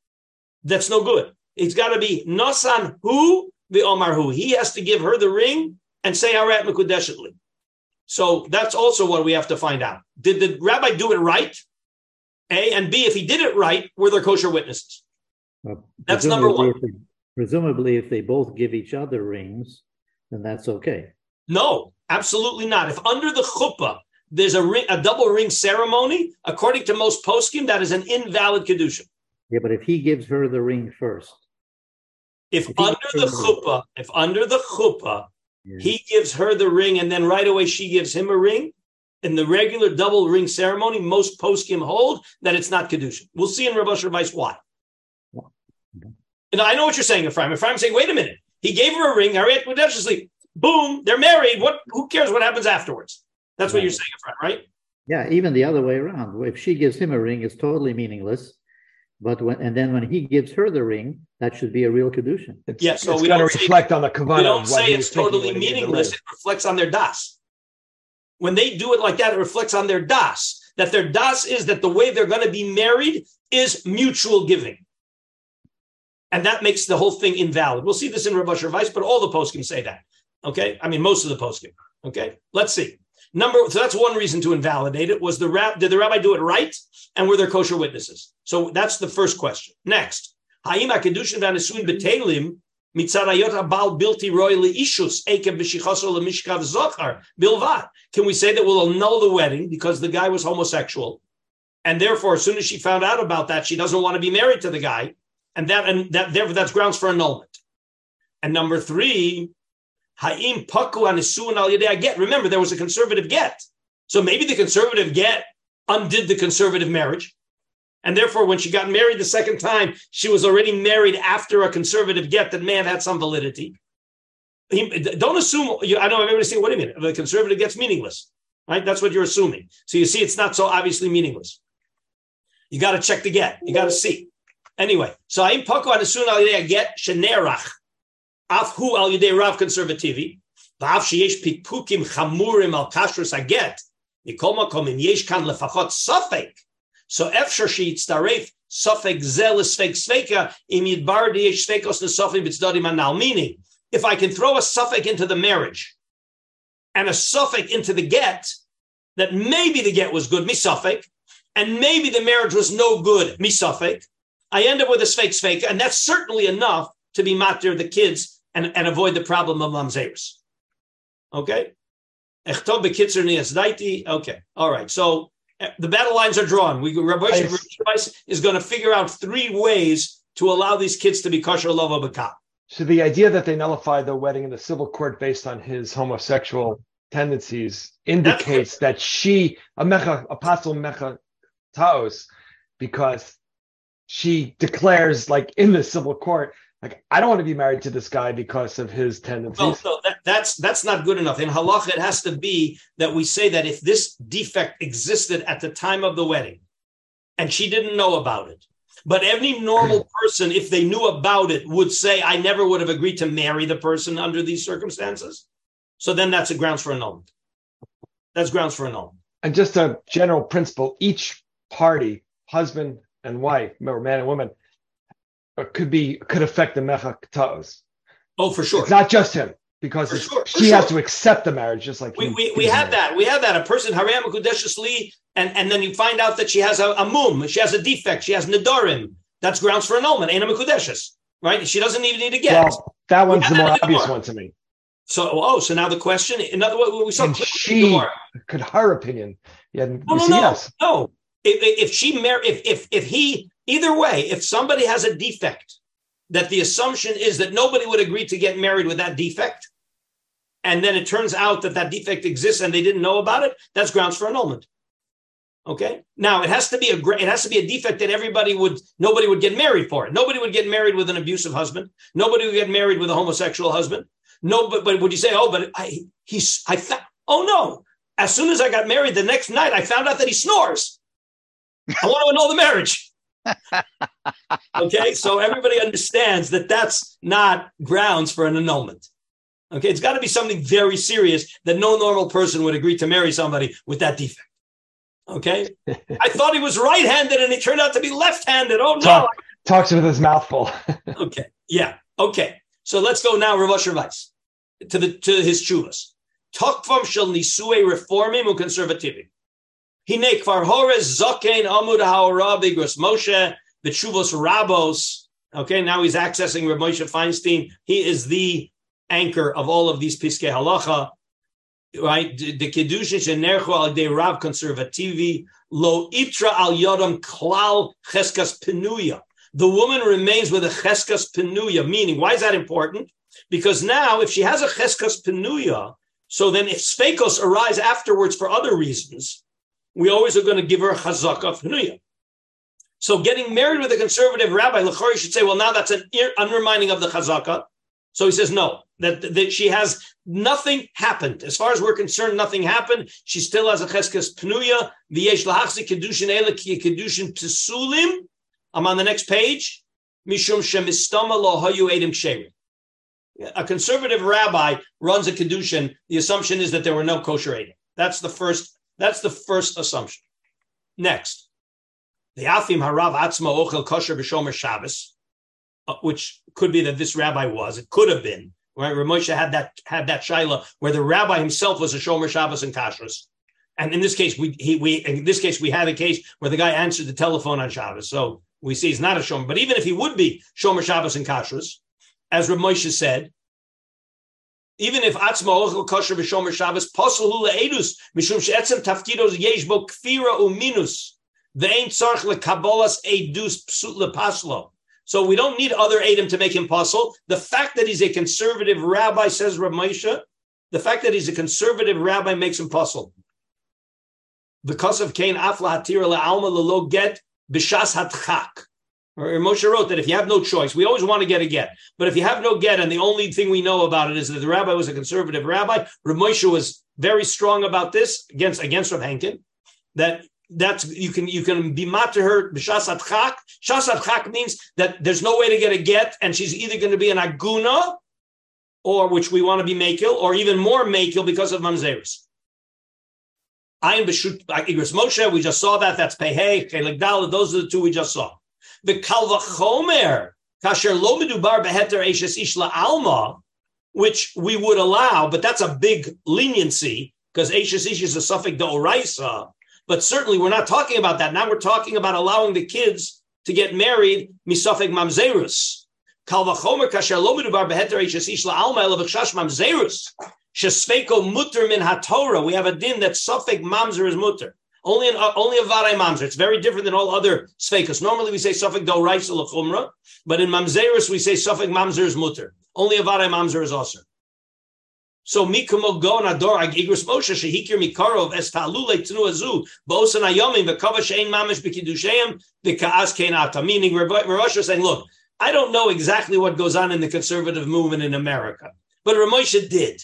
that's no good. It's got to be Nasan who the Omar who. He has to give her the ring and say Arat Mekudeshetli. So that's also what we have to find out. Did the rabbi do it right? A and B, if he did it right, were there kosher witnesses? Well, that's number one.
If they, presumably, if they both give each other rings, then that's okay.
No, absolutely not. If under the chuppah there's a ring, a double ring ceremony. According to most poskim, that is an invalid kedusha.
Yeah, but if he gives her the ring first,
if, if under the chuppah, if under the chuppah, yeah. he gives her the ring, and then right away she gives him a ring. In the regular double ring ceremony, most poskim hold that it's not kedusha. We'll see in Asher Weiss why. And I know what you're saying, Ephraim. Ephraim's saying, wait a minute. He gave her a ring. Harriet Boom, they're married. What? Who cares what happens afterwards? That's what you're saying, right?
Yeah, even the other way around. If she gives him a ring, it's totally meaningless. But when and then when he gives her the ring, that should be a real kedushin.
Yes, yeah, so
it's
we
don't reflect on the kavanah.
We don't say it's totally meaningless. It reflects on their das. When they do it like that, it reflects on their das. That their das is that the way they're going to be married is mutual giving. And that makes the whole thing invalid. We'll see this in Rabbi Weiss, but all the posts can say that. Okay. I mean, most of the posts can. Okay. Let's see. Number so that's one reason to invalidate it. Was the rab did the rabbi do it right? And were there kosher witnesses? So that's the first question. Next. Ha'im kedushin v'anisuin betelim. Can we say that we'll annul the wedding because the guy was homosexual, and therefore, as soon as she found out about that, she doesn't want to be married to the guy, and that and that therefore that's grounds for annulment. And number three, Ha'im paku anisuan al yedei get. Remember, there was a conservative get. So maybe the conservative get undid the conservative marriage. And therefore, when she got married the second time, she was already married after a conservative get that may have had some validity. Don't assume, I don't know everybody's saying, what do you mean? The conservative get's meaningless, right? That's what you're assuming. So you see, it's not so obviously meaningless. You got to check the get. You got to see. Anyway, so Ha'im paku anisuan al yedei get shenerach Al Rav sheyesh chamurim al kashrus aget, mikol makom im yesh kan lefachot sofek, so efshar sofek sveka im yidbar diyesh svekos nesofim bitzdodim anal, meaning, if I can throw a suffix into the marriage and a suffix into the get, that maybe the get was good, me and maybe the marriage was no good, me I end up with a sfake sfake, and that's certainly enough to be matir the kids and, and avoid the problem of mamzeris. Okay? Okay. All right. So eh, the battle lines are drawn. We Rabbi is going to figure out three ways to allow these kids to be kosher lova bakah.
So the idea that they nullify the wedding in the civil court based on his homosexual tendencies indicates that she, a mecha, apostle mecha taos, because she declares like in the civil court like I don't want to be married to this guy because of his tendencies.
No, no, that, that's that's not good enough. In halacha, it has to be that we say that if this defect existed at the time of the wedding, and she didn't know about it, but any normal person, if they knew about it, would say, "I never would have agreed to marry the person under these circumstances." So then that's a grounds for annulment. That's grounds for annulment.
And just a general principle: each party, husband and wife, or man and woman, Uh, could be could affect the mechak
Oh, for sure.
It's not just him because sure, she sure. has to accept the marriage, just like
we, we, we have that. We have that. A person haram li, and and then you find out that she has a, a mum, she has a defect, she has nedarim. That's grounds for annulment. Ain't a right? She doesn't even need to get. Well,
that one's the more obvious one to me.
So, oh, so now the question, in other words, we saw
and she could her opinion. Yeah,
no, no, no, yes. no. If, if she mar- if if if he Either way, if somebody has a defect, that the assumption is that nobody would agree to get married with that defect, and then it turns out that that defect exists and they didn't know about it, that's grounds for annulment. Okay. Now it has to be a it has to be a defect that everybody would nobody would get married for it. Nobody would get married with an abusive husband. Nobody would get married with a homosexual husband. No, but, but would you say, oh, but I he's I found oh no. As soon as I got married the next night, I found out that he snores. I want to annul the marriage okay, so everybody understands that that's not grounds for an annulment. Okay, it's got to be something very serious that no normal person would agree to marry somebody with that defect. Okay, I thought he was right-handed and he turned out to be left-handed. Oh no!
Talk, talks with his mouth full.
okay, yeah, okay. So let's go now, Rav Weiss, to the to his chuvas. Tokvam shel nisue reformim u conservativim. Hine kvar hores zokein amud haora bigros Moshe b'tshuvos rabos. Okay, now he's accessing Rav Moshe Feinstein. He is the anchor of all of these piskei halacha. Right, the kedushin shenerchu al de Rav conservativi lo itra al yodam klal cheskas penuya. The woman remains with a cheskas penuya, meaning why is that important? Because now, if she has a cheskas penuya, so then if sfekos arise afterwards for other reasons, we always are going to give her chazaka of Hanuya. So getting married with a conservative rabbi, Lachori should say, well, now that's an undermining of the chazaka. So he says, no, that, that she has nothing happened. As far as we're concerned, nothing happened. She still has a cheskes pnuya. V'yesh lahachzi kedushin ele ki kedushin. I'm on the next page. Mishum shemistama lo hayu edim. A conservative rabbi runs a kedushin. The assumption is that there were no kosher edim. That's the first. That's the first assumption. Next, the Afim Harav Atzma Ochel Kosher B'Shomer Shabbos, uh, which could be that this rabbi was. It could have been right. Ramosha had that had that shaila where the rabbi himself was a Shomer Shabbos and Kashrus. And in this case, we he, we in this case we had a case where the guy answered the telephone on Shabbos. So we see he's not a Shomer. But even if he would be Shomer Shabbos and Kashrus, as Rav Moshe said, even if Atzma Ochel Kosher B'Shomer Shabbos Posel Hula Edus Mishum She'etzem Tafkidos Yeshbo Kfira Uminus Ve'ein Tzarch LeKabolas Edus Psut LePaslo. So we don't need other Adam to make him puzzle. The fact that he's a conservative rabbi, says Rav Moshe, the fact that he's a conservative rabbi makes him puzzle because of Cain Afla Hatira Alma Lelo Get Bishas Hatchak. Moshe wrote that if you have no choice, we always want to get a get. But if you have no get, and the only thing we know about it is that the rabbi was a conservative rabbi, Rav Moshe was very strong about this against against Rav Henkin. That that's you can you can be matter her b'shas atchak. Shas atchak means that there's no way to get a get, and she's either going to be an aguna, or which we want to be makil, or even more makil because of mamzeris. Ayin b'shut igros Moshe. We just saw that. That's pehei chelik. Those are the two we just saw. The kalvachomer, kasher lo medubar beheter eshes ishla alma, which we would allow, but that's a big leniency because eshes ish is a suffix oraisa. But certainly we're not talking about that. Now we're talking about allowing the kids to get married misafek mamzerus. Kalvachomer kasher lo medubar beheter eshes ishla alma elavachash mamzerus. Shesfeko mutter min haTorah. We have a din that suffix mamzer is mutter. Only in, uh, only a varay mamzer. It's very different than all other sfekas. Normally we say suffix do raisa lechumra, but in mamzerus we say suffix mamzer is mutter. Only a varay mamzer is also. So mikamo go nador agigros Moshe shehikir mikarov es talule tnu azu bosan ayomim v'kava shein mamish b'kiddusheim v'ka'as kenata. Meaning Rosh is saying, look, I don't know exactly what goes on in the conservative movement in America, but Ramosha did.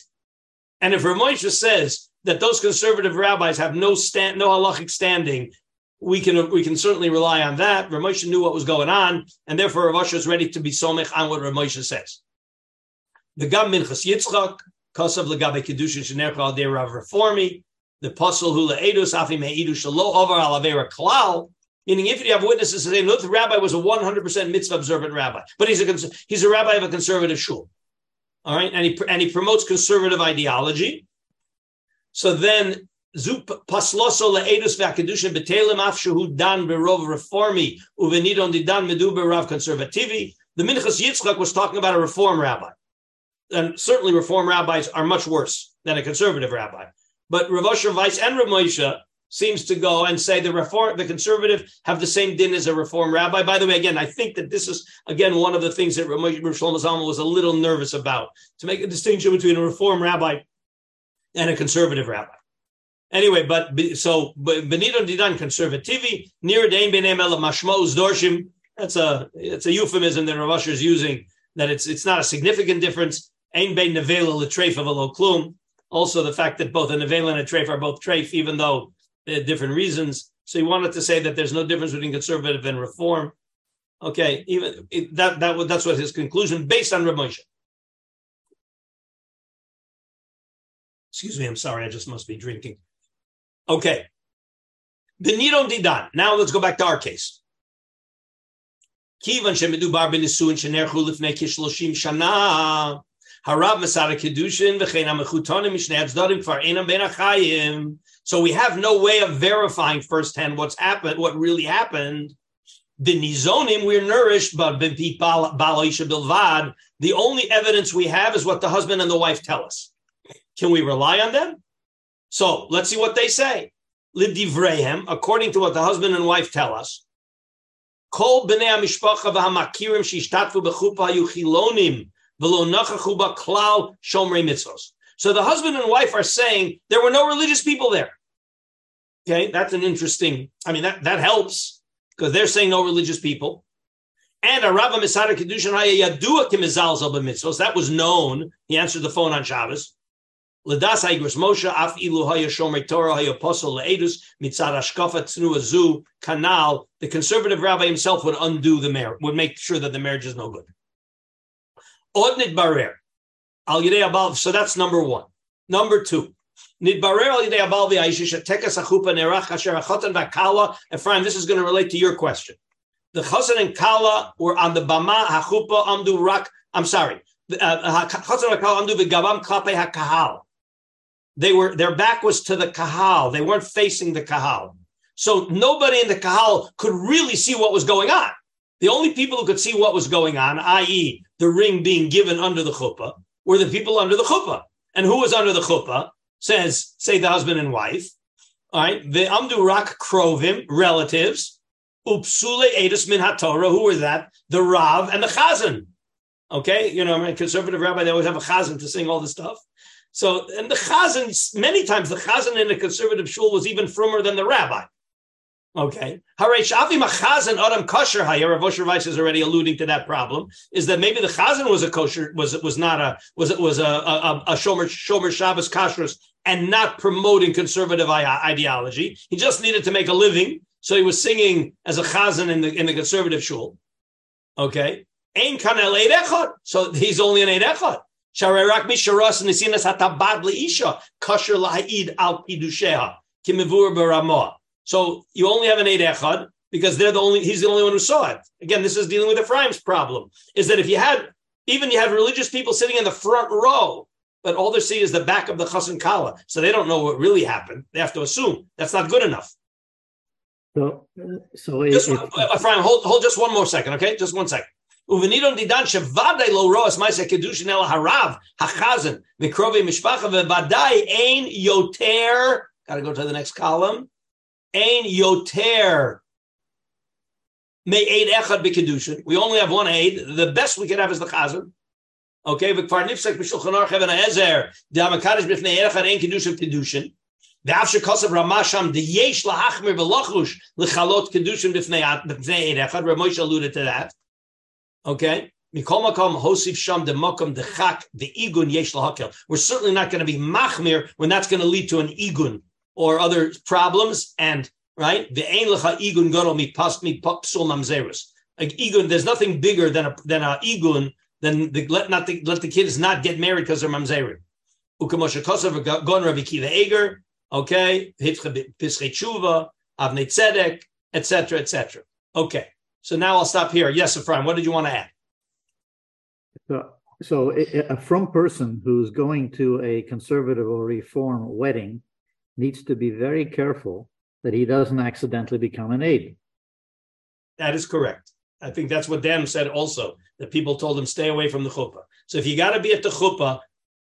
And if Ramosha says that those conservative rabbis have no stand, no halachic standing, we can we can certainly rely on that. Ramosha knew what was going on, and therefore Rav is ready to be somech on what Ramosha says. The Gam Minchas Yitzchak, Kosav Legabe Kedushin Shenercha Al De Rav Reformi, the Puzzle Hula Edus Afi Me'idu Shalo Over Alavera Klal. Meaning, if you have witnesses saying, "Look, the rabbi was a 100% mitzvah observant rabbi, but he's a he's a rabbi of a conservative shul." All right, and he and he promotes conservative ideology. So then Zup pasloso leedus v'akadushin betelim af shehu dan berov reformi uvenidon didan medu berav conservativi. The Minchas Yitzchak was talking about a reform rabbi, and certainly reform rabbis are much worse than a conservative rabbi. But Rav Asher Weiss and Rav Moshe seems to go and say the reform, the conservative have the same din as a reform rabbi. By the way, again, I think that this is again one of the things that Rav Shlomo was a little nervous about to make a distinction between a reform rabbi and a conservative rabbi. Anyway, but so Benito Didan conservativi near Dain Benem El Mashmo's Dorshim. That's a it's a euphemism that Rav is using that it's it's not a significant difference. Ein Bein Nevela of. Also, the fact that both a Nevela and a Treif are both Treif, even though they had different reasons. So he wanted to say that there's no difference between conservative and reform. Okay, even it, that that that's what his conclusion based on Ramosha. Excuse me, I'm sorry, I just must be drinking. Okay, the Nidon Didan. Now let's go back to our case. Kivan kishloshim shana. Harab Kedushin enam. So we have no way of verifying firsthand what's happened, what really happened. The nizonim, we're nourished, but. The only evidence we have is what the husband and the wife tell us. Can we rely on them? So let's see what they say. Lidivrehem, according to what the husband and wife tell us. Kol b'nei ha-mishpacha v'hamakirim shishtatfu b'chupa yuchilonim v'lo nachachu klal shomrei mitzvos. So the husband and wife are saying there were no religious people there. Okay, that's an interesting. I mean, that, that helps because they're saying no religious people. And a Rabba Misada Kedushin Yadua Kimizal mitzvos. That was known. He answered the phone on Shabbos. Ladas Haigros Moshe Af Ilu Haya Shomer Torah Haya Posel Leedus Mitzad Ashkafa Tznu Kanal. The conservative rabbi himself would undo the marriage, would make sure that the marriage is no good. Odnit Barer. Al Yidei Abal. So that's number one. Number two. Ephraim, this is going to relate to your question. The chazan and kala were on the bama hachupa amdu rak. I'm sorry. Uh, chazan and kala amdu v'gavam klape hakahal. They were their back was to the kahal. They weren't facing the kahal. So nobody in the kahal could really see what was going on. The only people who could see what was going on, i.e., the ring being given under the chuppah, were the people under the chuppah. And who was under the chuppah? Says, say the husband and wife. All right. The amdu rak krovim, relatives. Upsule edus min haTorah. Who were that? The Rav and the Chazan. Okay. You know, I'm a conservative rabbi, they always have a Chazan to sing all this stuff. So, and the Chazan, many times the Chazan in a conservative shul was even frummer than the rabbi. Okay. Hare Shafi Machazan Adam Kosher Hayer, Osher Weiss is already alluding to that problem, is that maybe the Chazan was a kosher, was was not a was it was a a, a Shomer Shomer Shabbos kashrus and not promoting conservative ideology. He just needed to make a living, so he was singing as a Chazan in the in the conservative shul. Okay. Ein echad. So he's only an echad. Sharerak misharas nisinas hatabad leisha kosher la'id al pidusheha kimivur baramoah. So you only have an eight echad because they're the only he's the only one who saw it. Again, this is dealing with Ephraim's problem. Is that if you had even you have religious people sitting in the front row, but all they see is the back of the chassan kala, so they don't know what really happened. They have to assume that's not good enough.
So, so
just, it, Ephraim, hold hold just one more second, okay? Just one second Uvenidon didan shevadai lo roas ma'aseh kedushin el harav hachazan mikrovi mishpacha vevadai ein yoter. Got to go to the next column. Ein yoter may aid echad b'kedushin. We only have one aid. The best we could have is the chazan. Okay, v'kvar nifsek b'shulchan aruch even ha'ezer de'amakadosh b'fnei echad ein kedushin kedushin. ואף שכוסף רמה שם דייש להחמיר ולחוש לכלות קדושין בפני עד אחד, רב מוישה alluded to that. Okay? Mikol hosif sham de makom de chak the igun yesh lahakel. We're certainly not going to be machmir when that's going to lead to an igun or other problems. And right, the ein lecha igun gadol mi pas mi psul. Igun, there's nothing bigger than a than a igun than the, let not the, let the kids not get married because they're mamzerim. Ukamosha kosav gon Rabbi Kiva Eger. Okay, hitcha pischei tshuva, avnei tzedek, etc., etc. Okay, so now I'll stop here. Yes, Ephraim, what did you want to add?
So, so a, a from person who's going to a conservative or reform wedding needs to be very careful that he doesn't accidentally become an aide.
That is correct. I think that's what Dan said also, that people told him stay away from the chuppah. So if you got to be at the chuppah,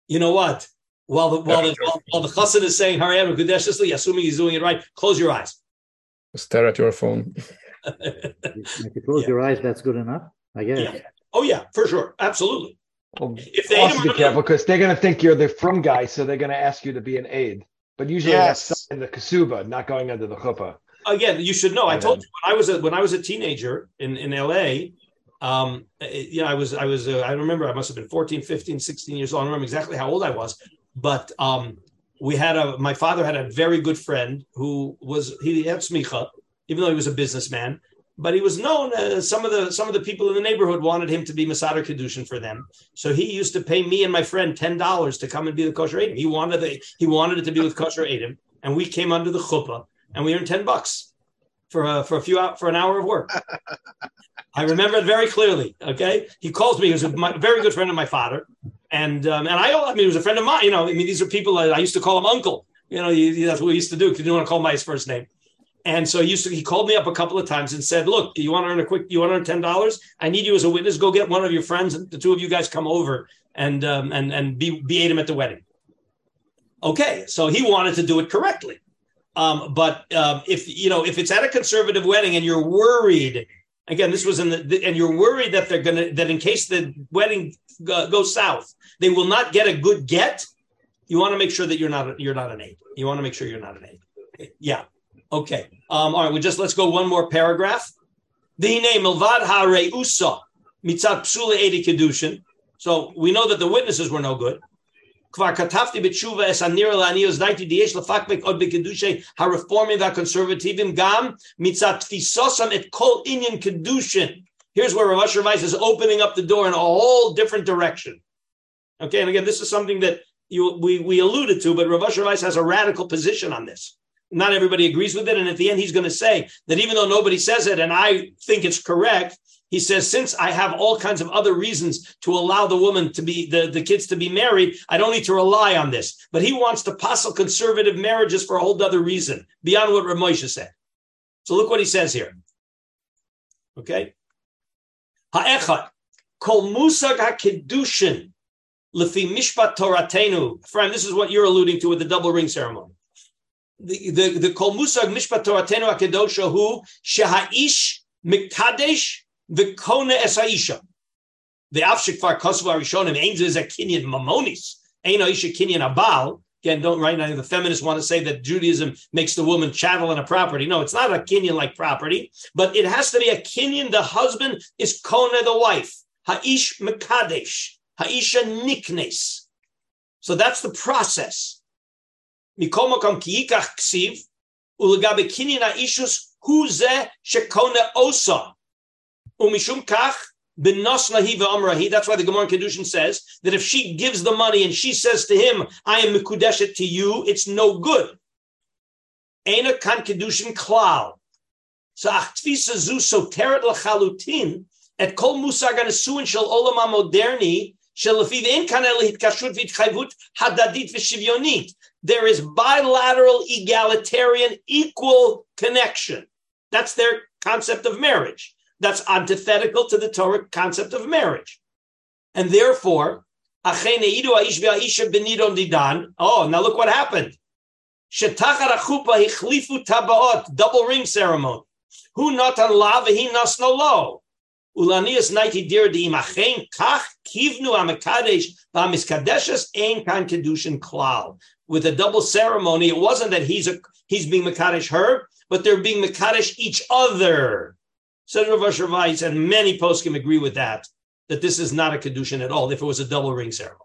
you know what? While the while the while, while the chassid is saying Harayam Kadeshly, assuming he's doing it right, close your eyes.
Stare at your phone.
if you close yeah. your eyes, that's good enough, I guess.
Yeah. Oh yeah, for sure, absolutely.
Well, if they also be careful because they're going to think you're the from guy, so they're going to ask you to be an aide. But usually yes. that's in the kasuba, not going under the chuppah.
Again, you should know. I told you when I was a, when I was a teenager in in L.A. Um, you know, I was I was uh, I remember I must have been 14, 15, 16 years old. I don't remember exactly how old I was, but um, we had a my father had a very good friend who was he had smicha, even though he was a businessman but he was known. Uh, some of the some of the people in the neighborhood wanted him to be Masada Kedushin for them. So he used to pay me and my friend ten dollars to come and be the kosher Adim. He wanted the, he wanted it to be with kosher Adim, and we came under the chuppah and we earned ten bucks for a, for a few for an hour of work. I remember it very clearly. Okay, he calls me. He was a my, very good friend of my father, and um, and I, I mean, he was a friend of mine. You know, I mean, these are people I, I used to call him uncle. You know, he, that's what we used to do because he didn't want to call my his first name. And so he used to, he called me up a couple of times and said, "Look, you want to earn a quick, you want to earn ten dollars? I need you as a witness. Go get one of your friends, and the two of you guys come over and um, and and be be aid him at the wedding." Okay, so he wanted to do it correctly, um, but um, if you know if it's at a conservative wedding and you're worried, again, this was in the and you're worried that they're gonna that in case the wedding goes south, they will not get a good get. You want to make sure that you're not you're not an aide. You want to make sure you're not an aide. Yeah. Okay. Um, all right. We just let's go one more paragraph. So we know that the witnesses were no good. Katafti b'tshuva es anir la'aniyos daiti diyesh lefakbek od b'kedushay ha'reformim v'conservativim gam mitzat tfisosam et kol inyan kedushin. Here's where Rav Asher Weiss is opening up the door in a whole different direction. Okay, and again, this is something that you, we, we alluded to, but Rav Asher Weiss has a radical position on this. Not everybody agrees with it. And at the end, he's going to say that even though nobody says it, and I think it's correct, he says, since I have all kinds of other reasons to allow the woman to be, the, the kids to be married, I don't need to rely on this. But he wants to passel conservative marriages for a whole other reason, beyond what Ramosha said. So look what he says here. Okay? Ha'echad, kol musag ha'kedushin, lefi mishpat toratenu. Friend, this is what you're alluding to with the double ring ceremony. The, the, the kol musag mishpat toratenu ha'kedosha hu sheha'ish miktadesh V'kona esaisha. The afshik far kosovo arishonim ain't is a kinyan mamonis. Ain't aisha kinyan abal. Again, don't right now the feminists want to say that Judaism makes the woman chattel on a property. No, it's not a kinyan like property, but it has to be a kinyan. The husband is kona the wife. Ha'ish mekadesh. Ha'isha niknes. So that's the process. Mikomakam kiyikach ksiv. Ulagabe kinyan ha'ishus hu ze shekona osa. Umishum kach That's why the Gemara in Kedushin says that if she gives the money and she says to him, I am Mikudeshet to you, it's no good. Ena kan Kedushin klal. So achtfisa zu soteret lachalutin et kol musag anesuin shel olam moderni shel lefiv ein kan hitkashut v'itchayvut hadadit v'shivyonit. There is bilateral, egalitarian, equal connection. That's their concept of marriage that's antithetical to the Torah concept of marriage. And therefore, oh, now look what happened. Double ring ceremony. Who not on la he nas no lo. Ulanias naiti dir di imachen kach kivnu amakadesh v'amiskadeshes ein kan kedushin klal. With a double ceremony, it wasn't that he's a he's being makadesh her, but they're being makadesh each other. Asher Weiss, and many poskim agree with that, that this is not a Kedushin at all, if it was a double ring ceremony.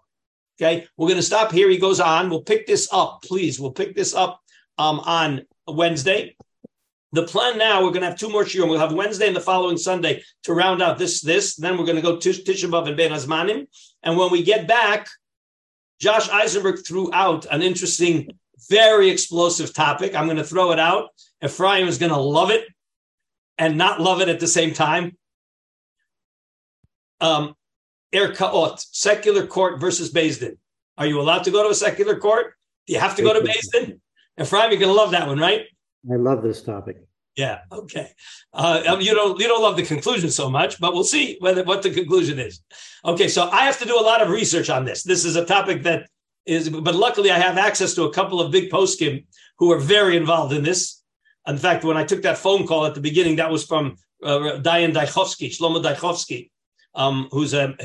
Okay, we're going to stop here. He goes on. We'll pick this up, please. We'll pick this up um, on Wednesday. The plan now, we're going to have two more shiurim. We'll have Wednesday and the following Sunday to round out this, this. Then we're going to go to Tisha B'Av and Ben Azmanim. And when we get back, Josh Eisenberg threw out an interesting, very explosive topic. I'm going to throw it out. Ephraim is going to love it and not love it at the same time. Um, Erkaot, secular court versus Din. Are you allowed to go to a secular court? Do you have to go to Din? Ephraim, you're going to love that one, right?
I love this topic.
Yeah. Okay. Uh, um, you don't you don't love the conclusion so much, but we'll see whether what the conclusion is. Okay. So I have to do a lot of research on this. This is a topic that is, but luckily I have access to a couple of big poskim who are very involved in this. In fact, when I took that phone call at the beginning, that was from uh, Dayan Daichovsky, Shlomo Daichovsky, um, who's a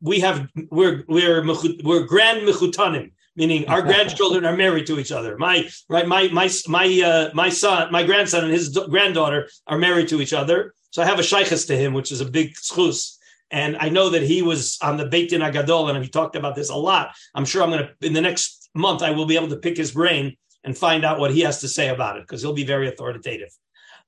we have we're we're we're grand mechutanim, meaning our grandchildren are married to each other. My right, my my my uh, my son, my grandson, and his granddaughter are married to each other. So I have a shaykhs to him, which is a big schus. And I know that he was on the Beit Din Agadol, and he talked about this a lot. I'm sure I'm going to in the next month I will be able to pick his brain and find out what he has to say about it because he'll be very authoritative.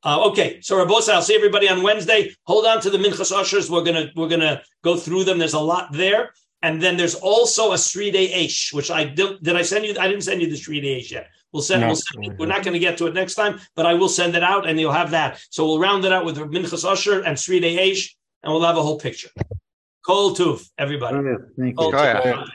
Uh, okay, so Rabosa, I'll see everybody on Wednesday. Hold on to the Minchas Ashers. We're gonna we're gonna go through them. There's a lot there, and then there's also a Sridei Eish, which I did. Did I send you? I didn't send you the Sridei Eish yet. We'll send. No. We'll send we're not going to get to it next time, but I will send it out, and you'll have that. So we'll round it out with Minchas Asher and Sridei Eish, and we'll have a whole picture. Kol Tuf, everybody.
Oh, yeah. Thank you.